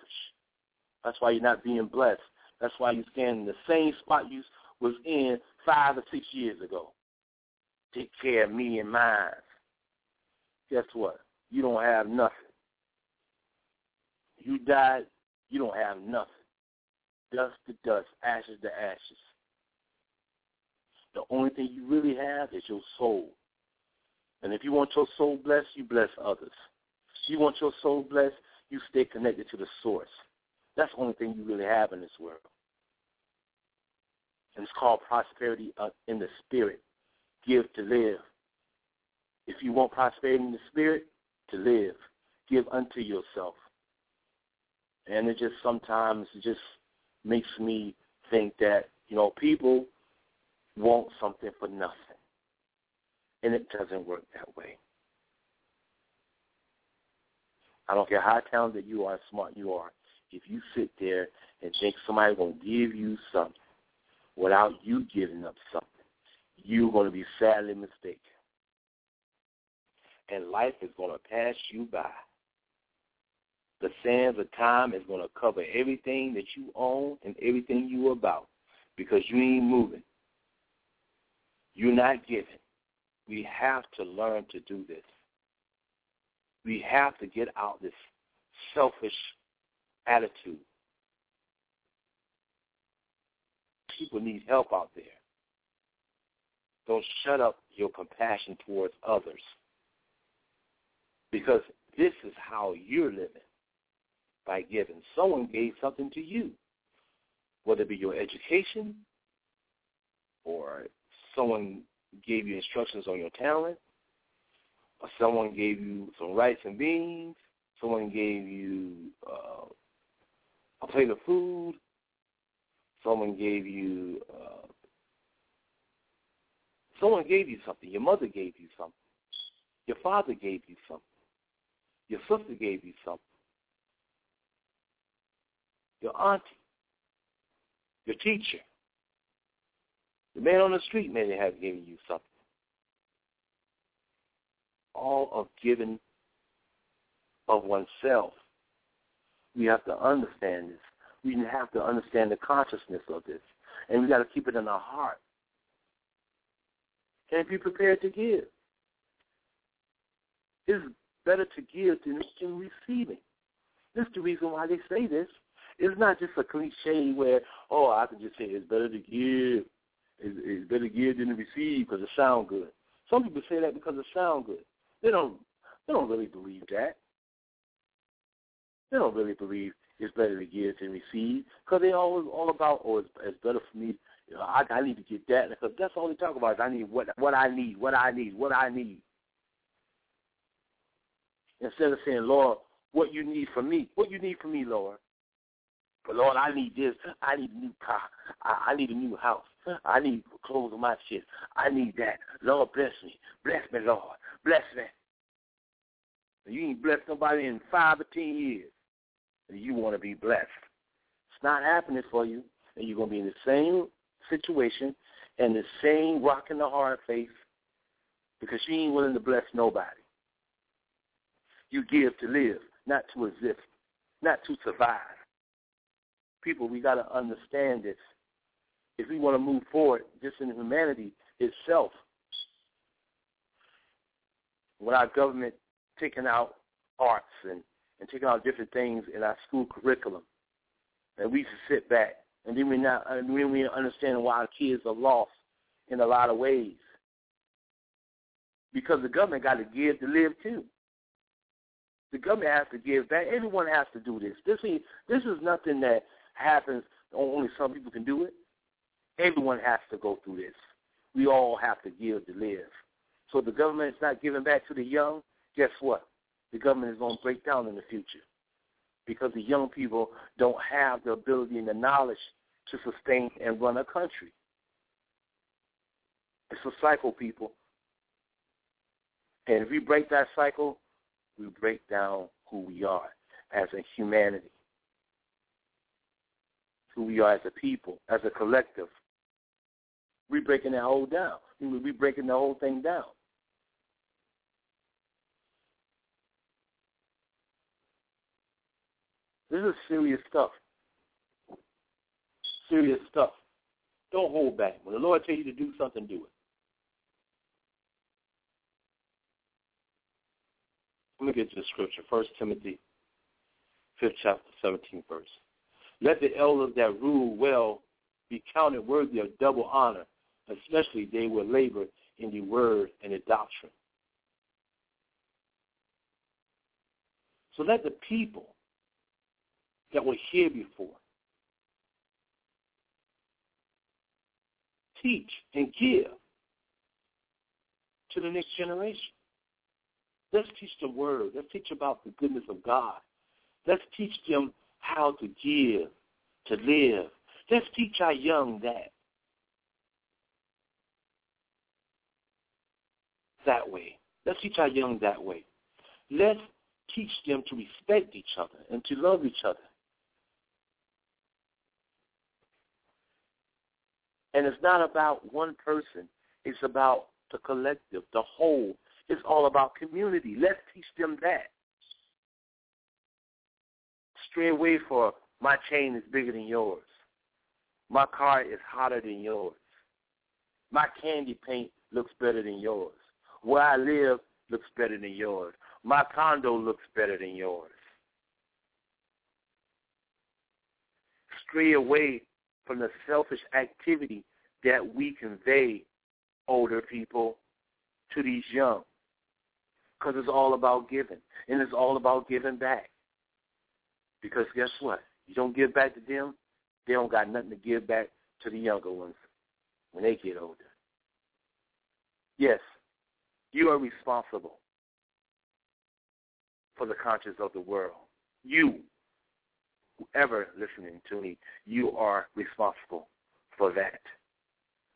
That's why you're not being blessed. That's why you stand in the same spot you was in five or six years ago. Take care of me and mine. Guess what? You don't have nothing. You died, you don't have nothing. Dust to dust, ashes to ashes. The only thing you really have is your soul. And if you want your soul blessed, you bless others. If you want your soul blessed, you stay connected to the source. That's the only thing you really have in this world. And it's called prosperity uh, in the spirit. Give to live. If you want prosperity in the spirit, to live. Give unto yourself. And it just sometimes just makes me think that, you know, people want something for nothing. And it doesn't work that way. I don't care how talented you are, smart you are. If you sit there and think somebody's going to give you something without you giving up something, you're going to be sadly mistaken. And life is going to pass you by. The sands of time is going to cover everything that you own and everything you about because you ain't moving. You're not giving. We have to learn to do this. We have to get out this selfish attitude. People need help out there. Don't shut up your compassion towards others. Because this is how you're living by giving. Someone gave something to you, whether it be your education or someone gave you instructions on your talent, or someone gave you some rice and beans, someone gave you uh, a plate of food, someone gave you uh, someone gave you something. Your mother gave you something. Your father gave you something. Your sister gave you something. Your auntie. Your teacher. The man on the street may have given you something. All of giving of oneself. We have to understand this. We have to understand the consciousness of this. And we got to keep it in our heart. And be prepared to give. It's better to give than, than receiving. This is the reason why they say this. It's not just a cliche where, oh, I can just say it's better to give. It's, it's better to give than to receive because it sounds good. Some people say that because it sounds good. They don't. They don't really believe that. They don't really believe it's better to give than receive because they always all about, oh, it's, it's better for me. You know, I, I need to get that because that's all they talk about. Is I need what what I need, what I need, what I need. Instead of saying, Lord, what you need from me, what you need from me, Lord. But Lord, I need this. I need a new car. I, I need a new house. I need clothes on my chest. I need that. Lord, bless me. Bless me, Lord. Bless me. You ain't blessed nobody in five or ten years. And you want to be blessed. It's not happening for you. And you're going to be in the same situation and the same rock in the hard place because you ain't willing to bless nobody. You give to live, not to exist, not to survive. People, we got to understand this. If we want to move forward, just in humanity itself, with our government taking out arts and, and taking out different things in our school curriculum, and we sit back and then we not and then we understand why our kids are lost in a lot of ways because the government got to give to live too. The government has to give back. Everyone has to do this. This is this is nothing that happens. Only some people can do it. Everyone has to go through this. We all have to give to live. So if the government is not giving back to the young. Guess what? the government is going to break down in the future because the young people don't have the ability and the knowledge to sustain and run a country. It's a cycle, people. And if we break that cycle, we break down who we are as a humanity, who we are as a people, as a collective. We're breaking that whole down. We're breaking the whole thing down. This is serious stuff. Serious stuff. Don't hold back. When the Lord tells you to do something, do it. Let me get to the scripture. First Timothy, fifth chapter, 17th verse. Let the elders that rule well be counted worthy of double honor, especially they will labor in the word and the doctrine. So let the people that were here before teach and give to the next generation. Let's teach the word. Let's teach about the goodness of God. Let's teach them how to give, to live. Let's teach our young that. That way. Let's teach our young that way. Let's teach them to respect each other and to love each other. And it's not about one person. It's about the collective, the whole. It's all about community. Let's teach them that. Stray away for my chain is bigger than yours. My car is hotter than yours. My candy paint looks better than yours. Where I live looks better than yours. My condo looks better than yours. Stray away from the selfish activity that we convey older people to these young. Because it's all about giving. And it's all about giving back. Because guess what? You don't give back to them, they don't got nothing to give back to the younger ones when they get older. Yes, you are responsible for the conscience of the world. You, whoever listening to me, you are responsible for that.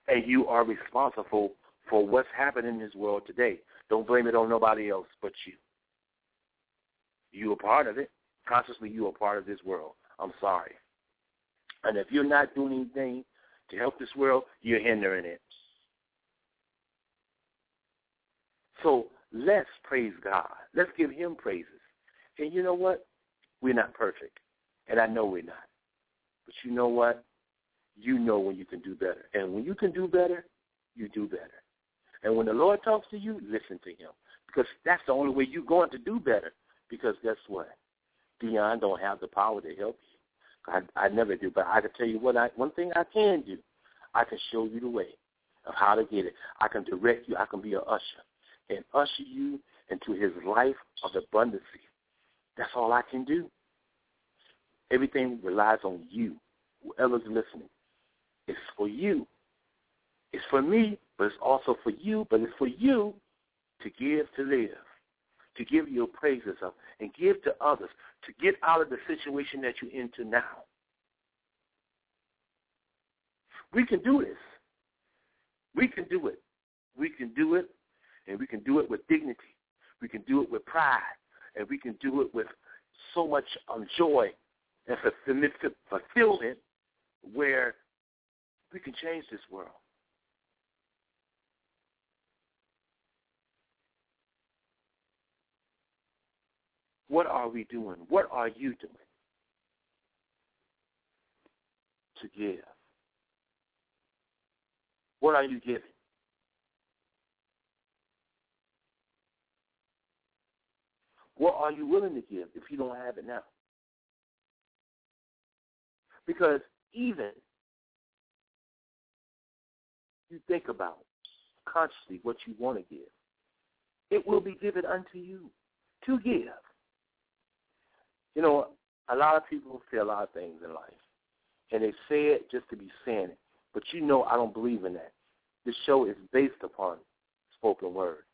And you are responsible for what's happening in this world today. Don't blame it on nobody else but you. You are part of it. Consciously, you are part of this world. I'm sorry. And if you're not doing anything to help this world, you're hindering it. So let's praise God. Let's give him praises. And you know what? We're not perfect. And I know we're not. But you know what? You know when you can do better. And when you can do better, you do better. And when the Lord talks to you, listen to him. Because that's the only way you're going to do better. Because guess what? Deon don't have the power to help you. I, I never do. But I can tell you what I one thing I can do. I can show you the way of how to get it. I can direct you. I can be an usher and usher you into his life of abundance. That's all I can do. Everything relies on you, whoever's listening. It's for you. It's for me, but it's also for you, but it's for you to give to live, to give your praises up, and give to others, to get out of the situation that you're into now. We can do this. We can do it. We can do it, and we can do it with dignity. We can do it with pride, and we can do it with so much um, joy and fulfillment where we can change this world. What are we doing? What are you doing to give? What are you giving? What are you willing to give if you don't have it now? Because even you think about consciously what you want to give, it will be given unto you to give. You know, a lot of people say a lot of things in life, and they say it just to be saying it. But you know I don't believe in that. This show is based upon spoken word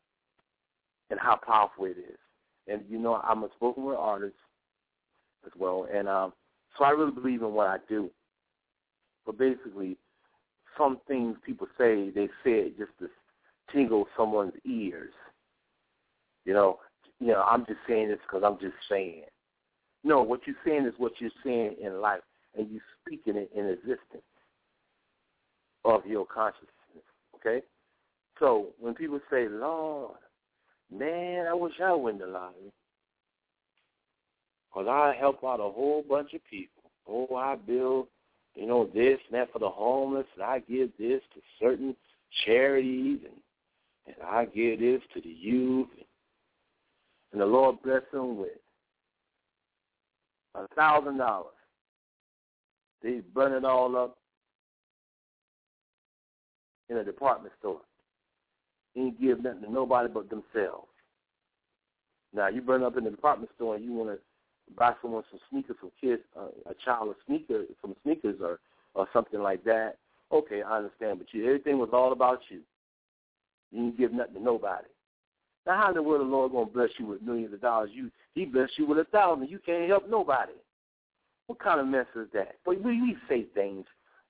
and how powerful it is and you know I'm a spoken word artist as well, and um, so I really believe in what I do. But basically, some things people say they say it just to tingle someone's ears. You know, you know, I'm just saying this because I'm just saying. No, what you're saying is what you're saying in life, and you're speaking it in existence of your consciousness. Okay, so when people say, "Lord, man, I wish I win the lottery," because I help out a whole bunch of people. Oh, I build, you know, this and that for the homeless, and I give this to certain charities, and and I give this to the youth, and, and the Lord bless them with a thousand dollars. They burn it all up in a department store. Ain't give nothing to nobody but themselves. Now you burn up in the department store and you want to buy someone some sneakers, some kids, uh, a child a sneaker, some sneakers or or something like that. Okay, I understand, but you everything was all about you. You didn't give nothing to nobody. Now, how in the world the Lord gonna bless you with millions of dollars? You He blessed you with a thousand. You can't help nobody. What kind of mess is that? But we, we say things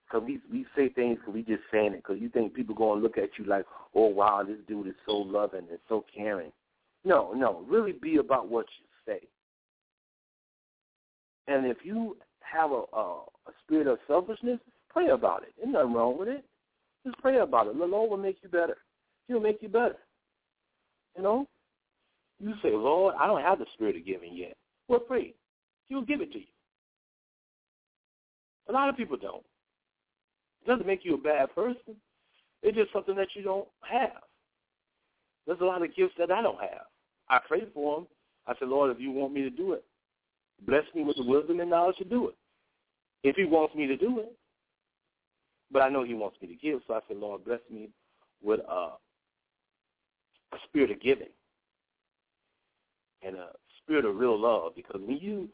because we we say things because we just saying it because you think people gonna look at you like, oh wow, this dude is so loving and so caring. No, no, really be about what you say. And if you have a, a, a spirit of selfishness, pray about it. There's nothing wrong with it. Just pray about it. The Lord will make you better. He'll make you better. You know? You say, Lord, I don't have the spirit of giving yet. Well, pray. He'll give it to you. A lot of people don't. Doesn't make you a bad person. It's just something that you don't have. There's a lot of gifts that I don't have. I pray for them. I said, Lord, if you want me to do it, bless me with the wisdom and knowledge to do it. If he wants me to do it. But I know he wants me to give, so I said, Lord, bless me with a spirit of giving and a spirit of real love. Because when you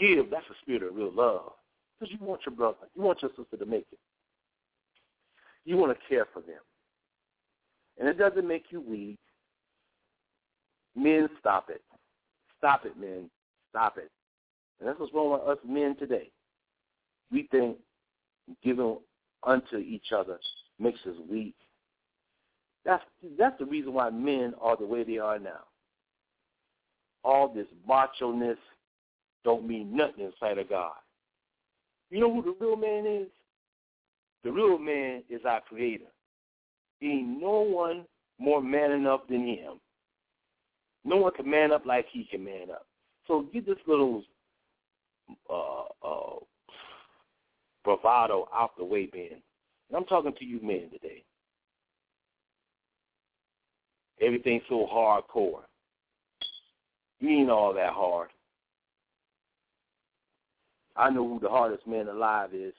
give, that's a spirit of real love. Because you want your brother, you want your sister to make it. You want to care for them. And it doesn't make you weak. Men, stop it. Stop it, men. Stop it. And that's what's wrong with us men today. We think giving unto each other makes us weak. That's that's the reason why men are the way they are now. All this macho-ness don't mean nothing in sight of God. You know who the real man is? The real man is our creator. Ain't no one more man enough than him. No one can man up like he can man up. So get this little uh, uh, bravado out the way, man. And I'm talking to you men today. Everything's so hardcore. You ain't all that hard. I know who the hardest man alive is,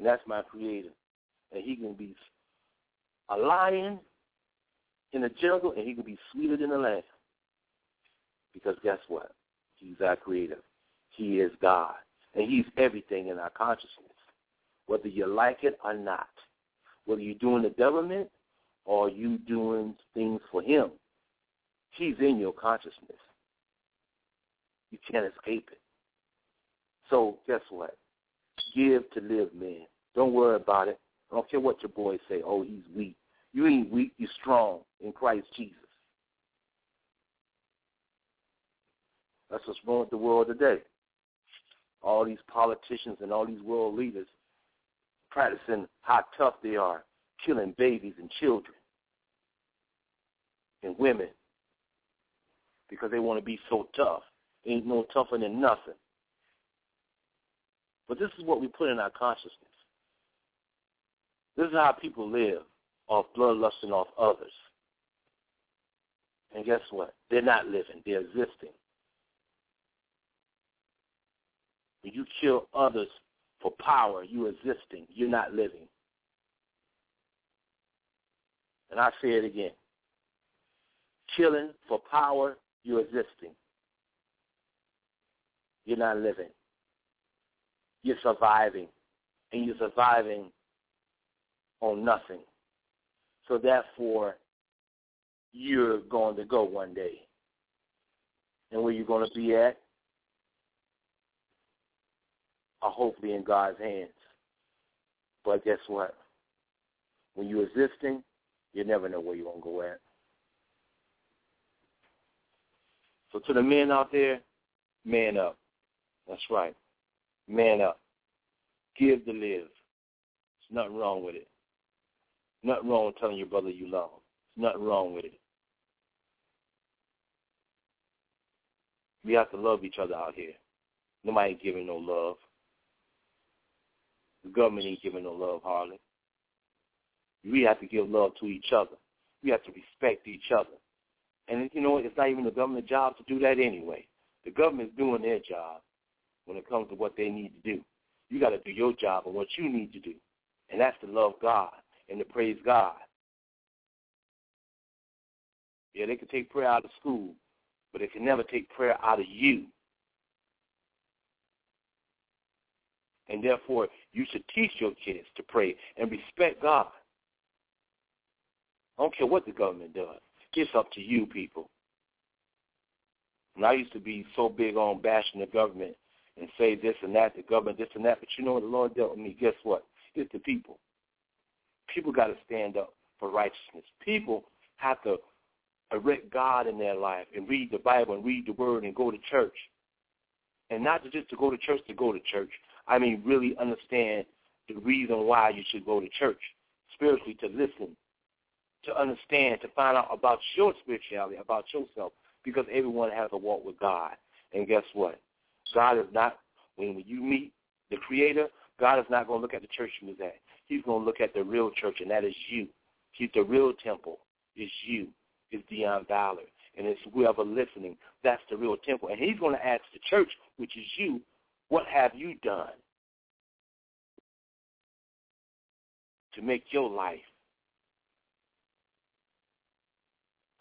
and that's my creator. And he can be a lion in the jungle, and he can be sweeter than a lamb. Because guess what? He's our creator. He is God. And he's everything in our consciousness, whether you like it or not. Whether you're doing the government or you doing things for him, he's in your consciousness. You can't escape it. So guess what? Give to live, man. Don't worry about it. I don't care what your boys say. Oh, he's weak. You ain't weak. You're strong in Christ Jesus. That's what's wrong with the world today. All these politicians and all these world leaders practicing how tough they are, killing babies and children and women because they want to be so tough. Ain't no tougher than nothing. But this is what we put in our consciousness. This is how people live off bloodlusting off others. And guess what? They're not living, they're existing. When you kill others for power, you're existing, you're not living. And I say it again. Killing for power, you're existing. You're not living. You're surviving. And you're surviving on nothing. So therefore, you're going to go one day. and where you're going to be at are hopefully in God's hands. But guess what? When you're existing, you never know where you're going to go at. So to the men out there, man up. That's right. Man up. Give to live. There's nothing wrong with it. Nothing wrong with telling your brother you love him. There's nothing wrong with it. We have to love each other out here. Nobody ain't giving no love. The government ain't giving no love hardly. We have to give love to each other. We have to respect each other. And you know? It's not even the government job to do that anyway. The government's doing their job when it comes to what they need to do. You got to do your job and what you need to do, and that's to love God and to praise God. Yeah, they can take prayer out of school, but they can never take prayer out of you. And therefore, you should teach your kids to pray and respect God. I don't care what the government does. It's up to you, people. And I used to be so big on bashing the government and say this and that, the government, this and that. But you know what the Lord dealt with me? Guess what? It's the people. People got to stand up for righteousness. People have to erect God in their life and read the Bible and read the Word and go to church. And not just to go to church to go to church. I mean, really understand the reason why you should go to church. Spiritually, to listen, to understand, to find out about your spirituality, about yourself, because everyone has a walk with God. And guess what? God is not, when you meet the Creator, God is not going to look at the church you was at. He's going to look at the real church, and that is you. He's the real temple is you, is Deon Ballard. And it's whoever listening, that's the real temple. And he's going to ask the church, which is you, what have you done to make your life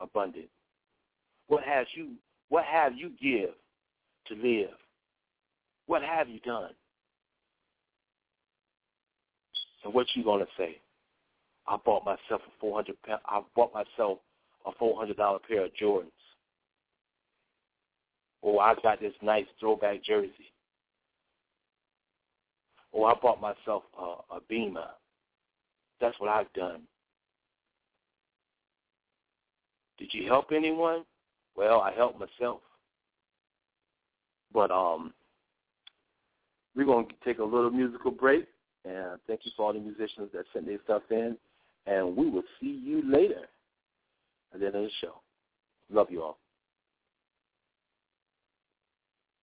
abundant? What has you what have you give to live? What have you done? And what you gonna say? I bought myself a four hundred. I bought myself a four hundred dollar pair of Jordans. Or I got this nice throwback jersey. Or I bought myself a, a Beamer. That's what I've done. Did you help anyone? Well, I helped myself. But um, we're to take a little musical break. And thank you for all the musicians that sent their stuff in. And we will see you later at the end of the show. Love you all.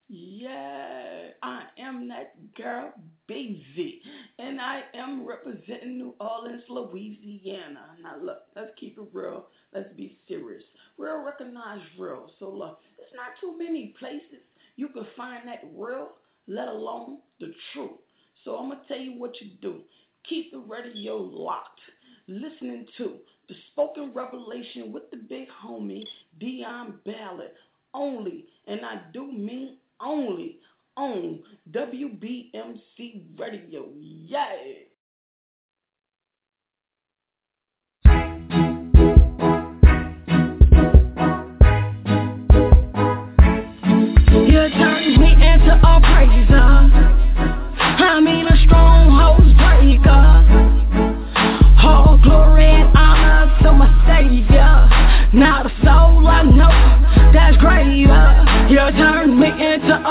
Yeah, I am that girl, Basie, and I am representing New Orleans, Louisiana. Now look, let's keep it real. Let's be serious. Real recognize real. So look, there's not too many places you can find that real, let alone the truth. So I'm gonna tell you what you do. Keep the radio locked, listening to the spoken revelation with the big homie Deon Ballard only, and I do mean only on WBMC Radio. Yay!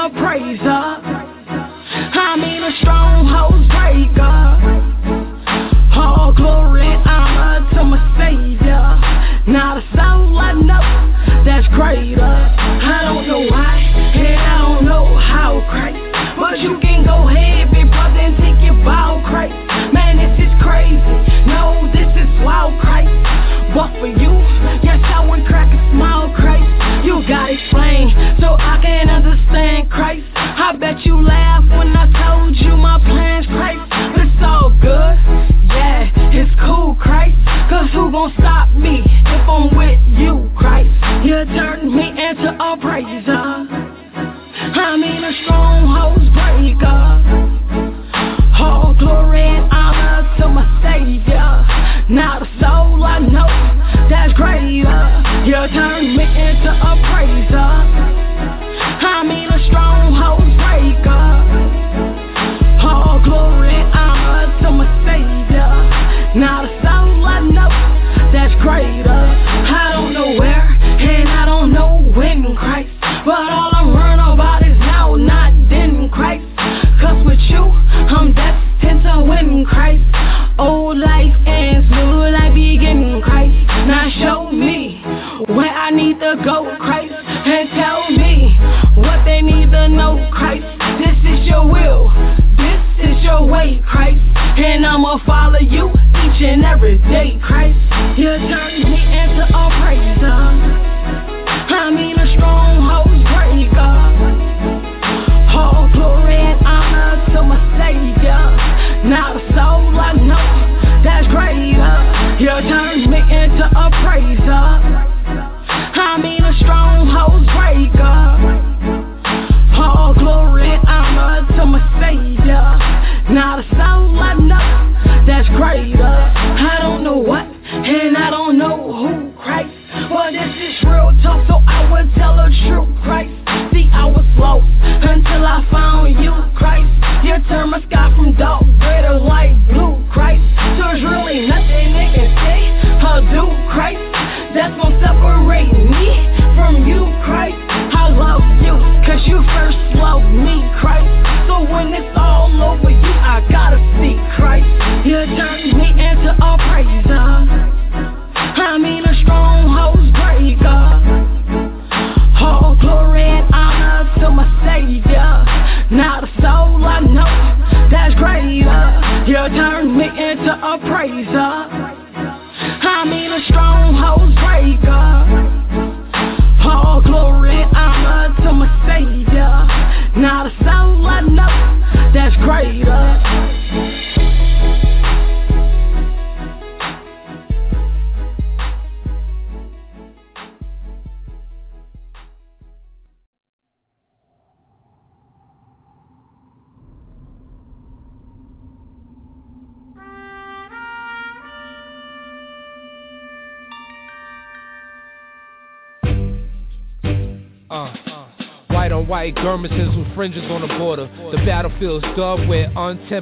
A praiser. I mean a stronghold breaker. All glory and honor to my Savior. Now the soul I know that's greater. I don't know why, and I don't know how, Christ. But you can go ahead, big brother, and take your bow, Christ. Man, this is crazy. No, this is wild, Christ. But for you, yes, I would crack a smile, Christ. You gotta explain so I can Christ. I bet you laughed when I told you my plans, Christ. But it's all good. Yeah, it's cool, Christ. Cause who gon' stop me if I'm with you, Christ? You turned me into a praiser. I mean a stronghold breaker. All glory and honor to my Savior. Now the soul I know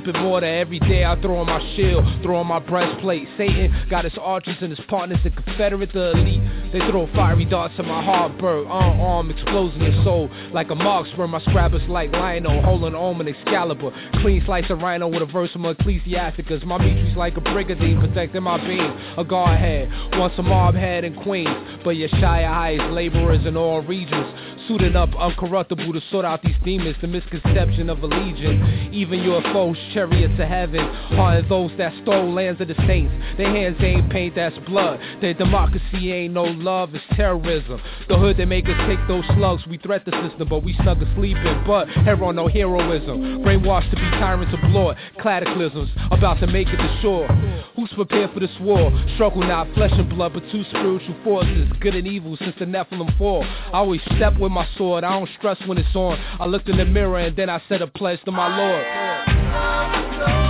with water. Every day I throw on my shield, throw on my breastplate. Satan got his archers and his partners, the Confederate, the elite. They throw fiery darts at my heart, bird, unarmed, exploding your soul. Like a marksman, my scrappers like Lionel, holding on an Excalibur. Clean slice of rhino with a verse from Ecclesiasticus. My meatree's like a brigandine, protecting my beam. A guard head, once a mob head in Queens. But Yeshaya hides laborers in all regions. Suited up, uncorruptible to sort out these demons, the misconception of a legion. Even your foes, chariots of heaven, are those that stole lands of the saints. Their hands ain't paint, that's blood. Their democracy ain't no love, it's terrorism. The hood that make us take those slugs, we threat the system, but we snug asleep in. But hero, no heroism. Brainwashed to be tyrants of blood, cataclysms, about to make it to shore. Who's prepared for this war? Struggle not flesh and blood, but two spiritual forces, good and evil since the Nephilim fall. I always step with my sword, I don't stress when it's on. I looked in the mirror and then I said a pledge to my Lord.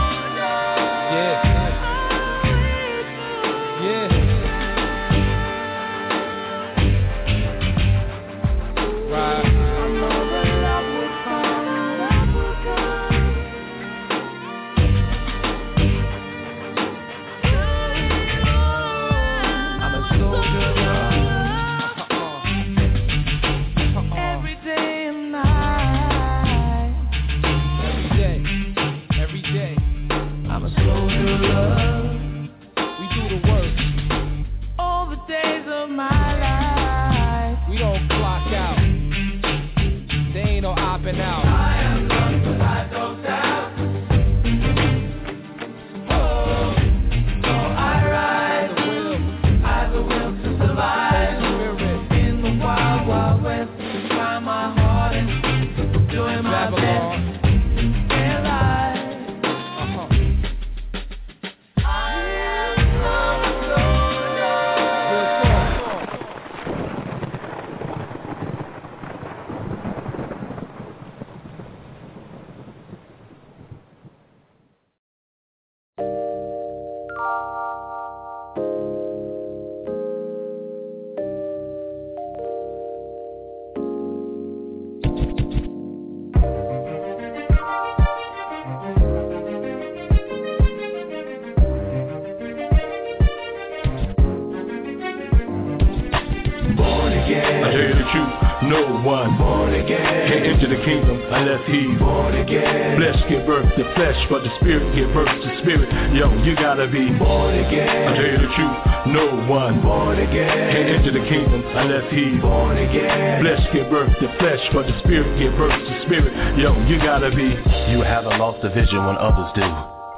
Unless born again. Flesh give birth to flesh, but the spirit give birth to spirit. Yo, you gotta be. You haven't lost the vision when others do.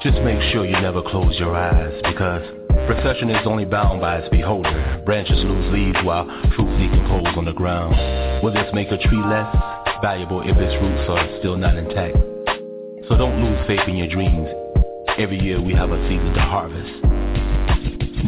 Just make sure you never close your eyes because procession is only bound by its beholder. Branches lose leaves while fruit decompose on the ground. Will this make a tree less valuable if its roots are still not intact? So don't lose faith in your dreams. Every year we have a season to harvest.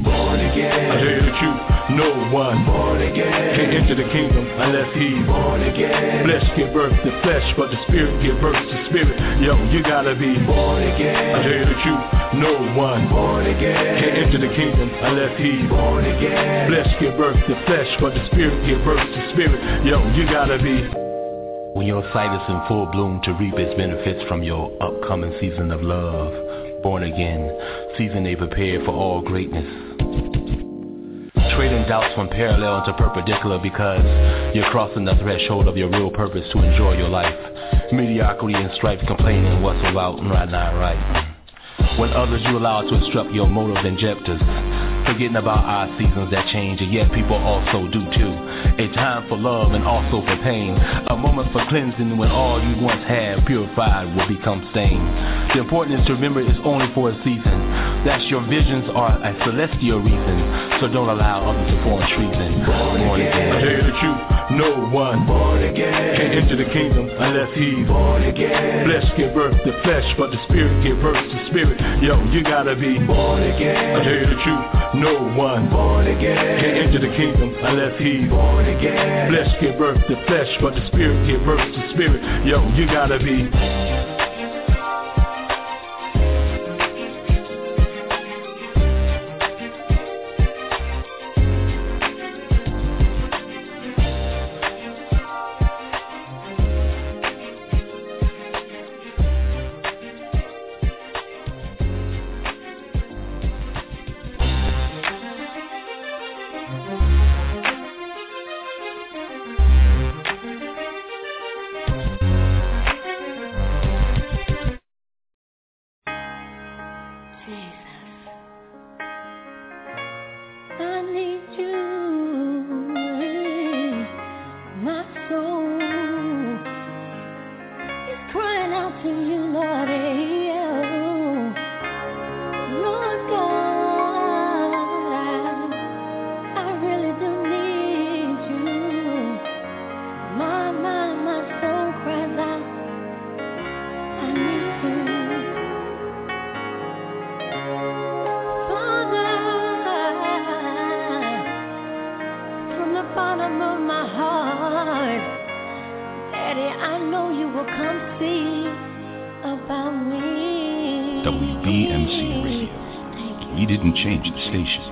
Born again. I hear the truth. No one Born again. can enter the kingdom unless he Born again. Flesh give birth to flesh, but the spirit give birth to spirit. Yo, you gotta be Born again. I hear the truth. No one Born again. can enter the kingdom unless he Born again. Flesh give birth to flesh, but the spirit give birth to spirit. Yo, you gotta be when your sight is in full bloom to reap its benefits from your upcoming season of love. Born again, season they prepared for all greatness. Trading doubts from parallel into perpendicular because you're crossing the threshold of your real purpose to enjoy your life. Mediocrity and strife complaining what's about and right not right. When others you allow to instruct your motive injectors, forgetting about our seasons that change, and yet people also do too. A time for love and also for pain. A moment for cleansing when all you once had purified will become stained. The important is to remember it's only for a season. That your visions are a celestial reason, so don't allow others to form treason. Born, again. I hear the truth. No one Born again. can enter the kingdom unless he Born again. Flesh give birth to flesh, but the spirit give birth to spirit. Yo, you gotta be Born again. I hear the truth. No one Born again. can enter the kingdom unless he Born again. Flesh give birth to flesh, but the spirit give birth to spirit. Yo, you gotta be station.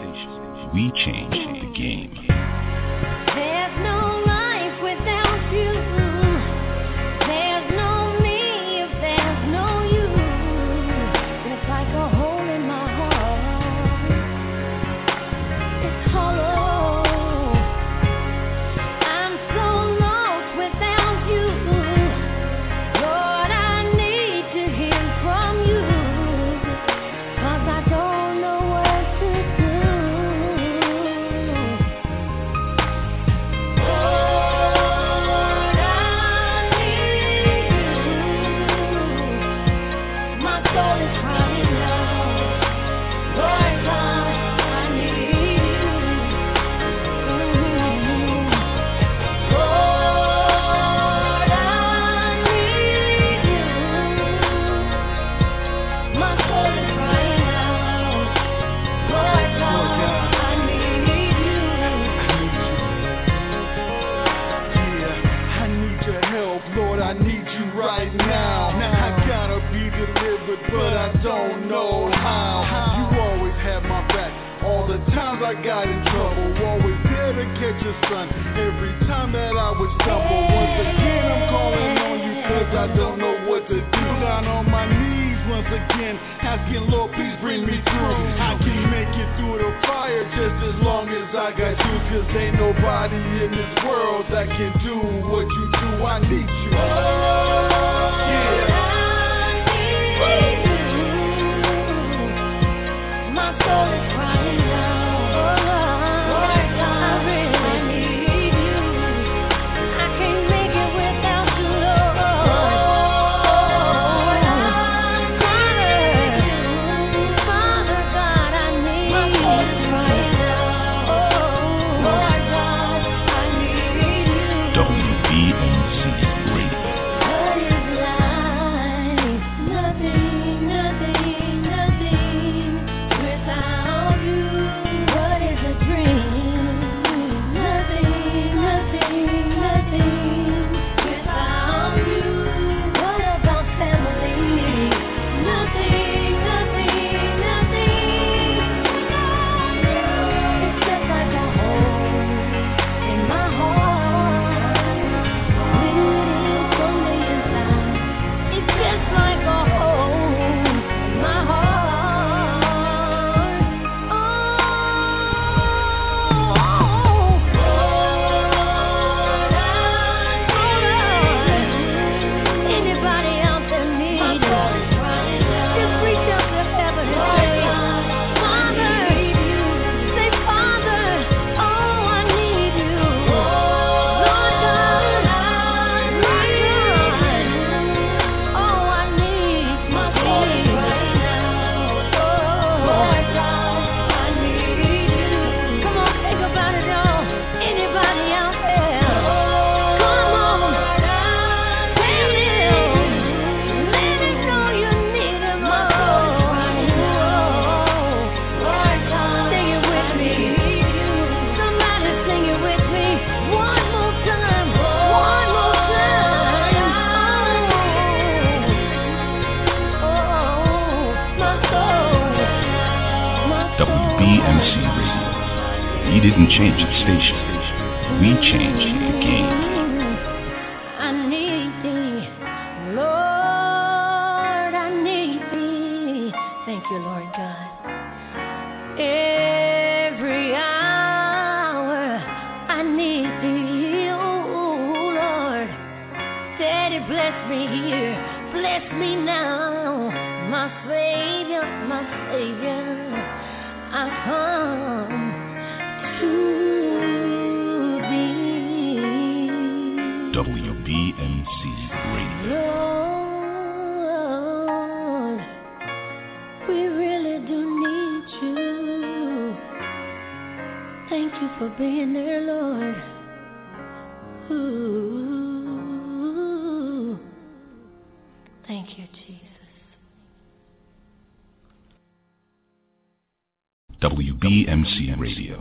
WBMC Radio.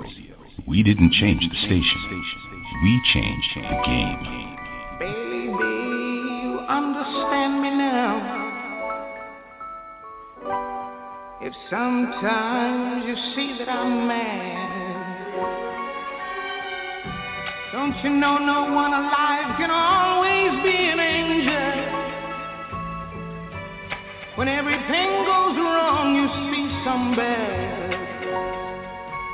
We didn't change the station. We changed the game. Baby, you understand me now. If sometimes you see that I'm mad, don't you know no one alive can always be an angel? When everything goes wrong, you see some bad.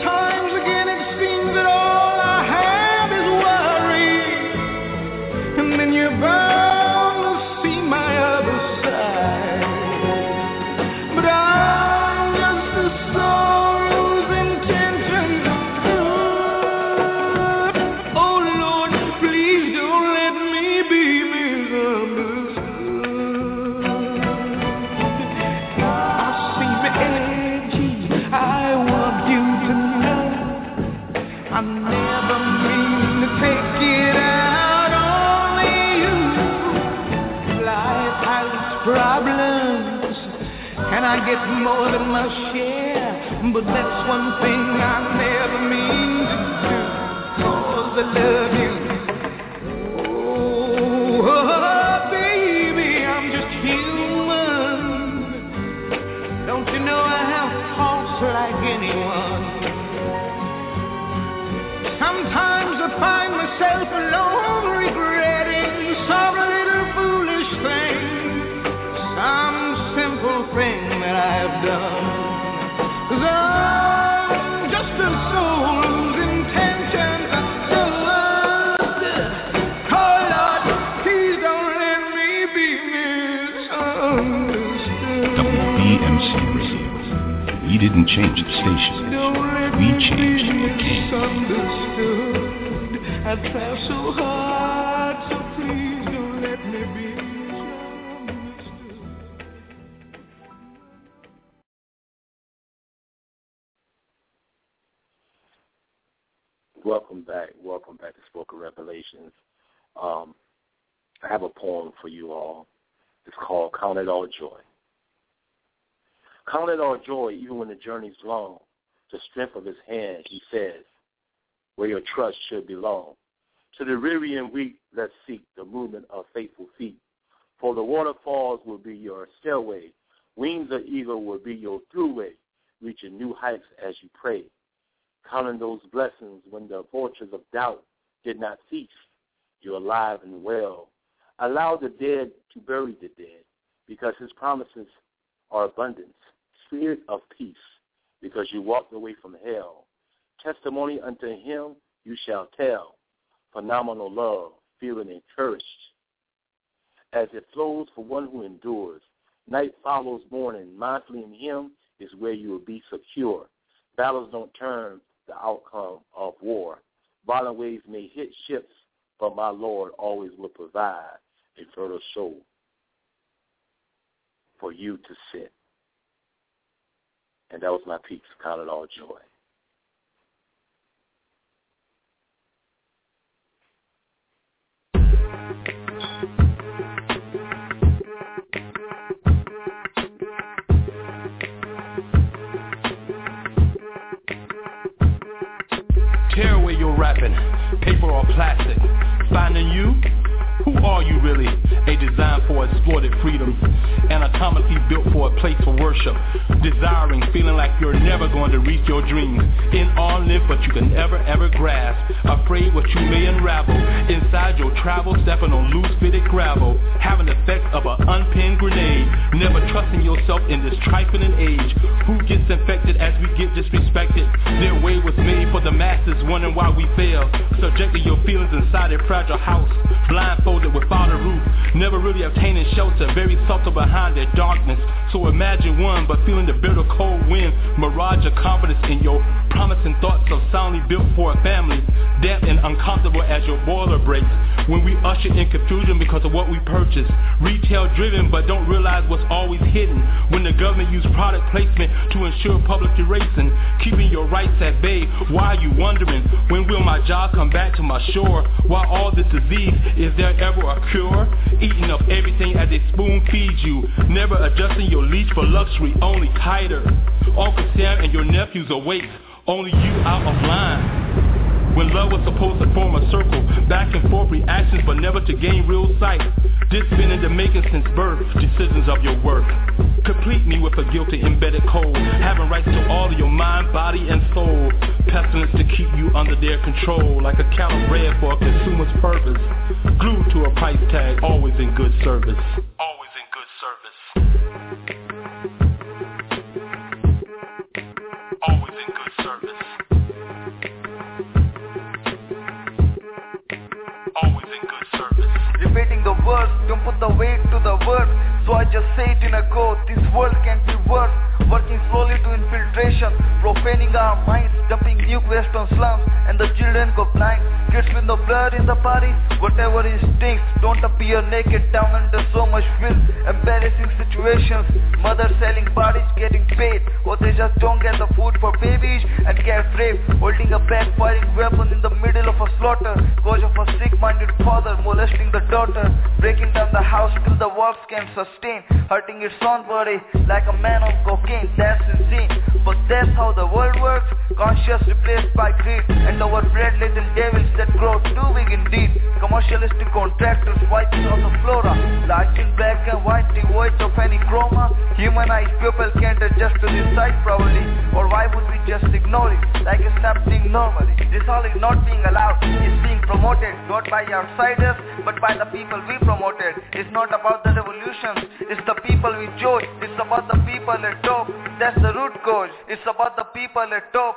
then share. But that's one thing I never Welcome back. Welcome back to Spoken Revelations. Um, I have a poem for you all. It's called Count It All Joy. Count it all joy even when the journey's long. The strength of his hand, he says, where your trust should belong. To the weary and weak, let's seek the movement of faithful feet. For the waterfalls will be your stairway. Wings of eagle will be your throughway, reaching new heights as you pray. Counting those blessings when the vultures of doubt did not cease. You're alive and well. Allow the dead to bury the dead, because his promises are abundance. Spirit of peace, because you walked away from hell. Testimony unto him you shall tell. Phenomenal love, feeling encouraged. As it flows for one who endures. Night follows morning. Mindfully in him is where you will be secure. Battles don't turn the outcome of war. Violent waves may hit ships, but my Lord always will provide a fertile soul for you to sit And that was my peace. Count it all joy. Tear paper or plastic. Finding you? Who are you really? A design for exploited freedoms, anatomically built for a place of worship. Desiring, feeling like you're never going to reach your dreams. In all live, but you can never ever grasp. Afraid what you may unravel. Inside your travel, stepping on loose fitted gravel. Having the effect of an unpinned grenade. Never trusting yourself in this trifling age. Who gets infected as we get disrespected? Their way was made for the masses, wondering why we fail. Subjecting your feelings inside a fragile house. Blindfolded without a roof. Never really obtaining shelter. Very subtle behind their darkness. So imagine one, but feeling the bitter cold wind. Mirage of confidence in your promising thoughts of soundly built for a family. Damp and uncomfortable as your boiler breaks. When we usher in confusion because of what we purchase. Retail driven, but don't realize what's always hidden. When the government use product placement to ensure public erasing. Keeping your rights at bay. Why are you wondering? When will my job come back to my shore? Why all this disease? Is there ever a cure? Eating up everything as they spoon feed you. Never adjusting your leash for luxury, only tighter. Uncle Sam and your nephews awake. Only you out of line. When love was supposed to form a circle, back and forth reactions, but never to gain real sight. This been in the making since birth, decisions of your worth. Complete me with a guilty embedded code, having rights to all of your mind, body, and soul. Pestilence to keep you under their control, like a bred for a consumer's purpose. Glued to a price tag, always in good service. Always Repeating don't put the weight to the word So I just say it in a go, this world can't be worse Working slowly to infiltration, profaning our minds Dumping waste on slums, and the children go blind. Kids with no blood in the body, whatever instincts Don't appear naked down under so much filth. Embarrassing situations, mothers selling bodies getting paid. Or they just don't get the food for babies and get raped. Holding a backfiring weapon in the middle of a slaughter. Cause of a sick-minded father molesting the daughter. Breaking down the house till the walls can sustain Hurting its own body like a man on cocaine. That's insane, but that's how the world works. Conscious replaced by greed. And overbred little devils that grow too big indeed. Commercialistic contractors wiping out the flora Light in black and white devoid of any chroma. Humanized people can't adjust to this sight probably. Or why would we just ignore it? Like it's happening normally This all is not being allowed, it's being promoted Not by outsiders but by the people we promoted. It's not about the revolutions, it's the people we chose It's about the people at top, that's the root cause. It's about the people at top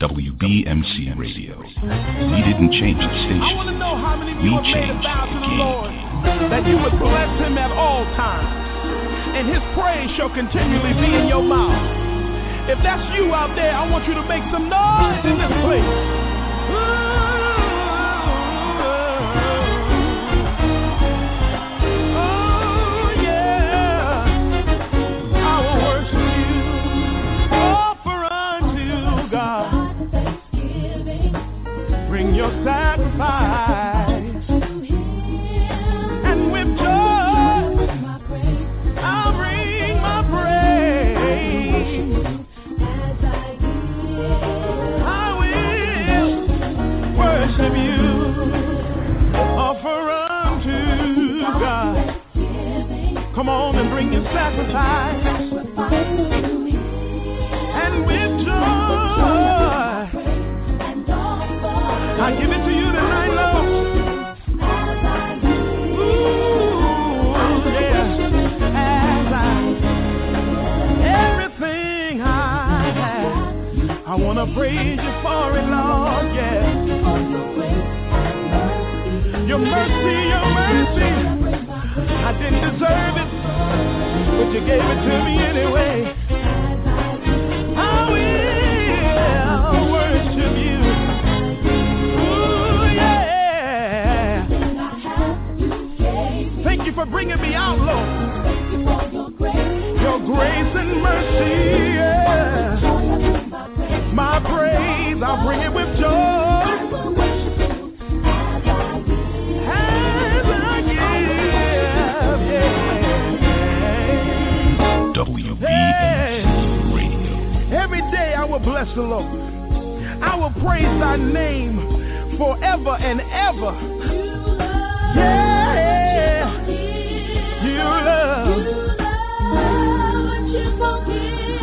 WBMC Radio. We didn't change the I station. want to know how many of We you have made a changed vow to the the game. Lord that you would bless him at all times, and his praise shall continually be in your mouth. If that's you out there, I want you to make some noise in this place. Your sacrifice. And with joy, I'll bring my praise. As I will worship you. Offer unto God. Come on and bring your sacrifice. gonna praise you for it, Lord, yeah. Your mercy, your mercy, I didn't deserve it, but you gave it to me anyway. for bringing me out, Lord. Thank you for your grace, your grace and mercy. Yeah praise, I'll bring it with joy. Radio. Every day I will bless the Lord. I will praise thy name forever and ever. Yeah. You love. You love, you love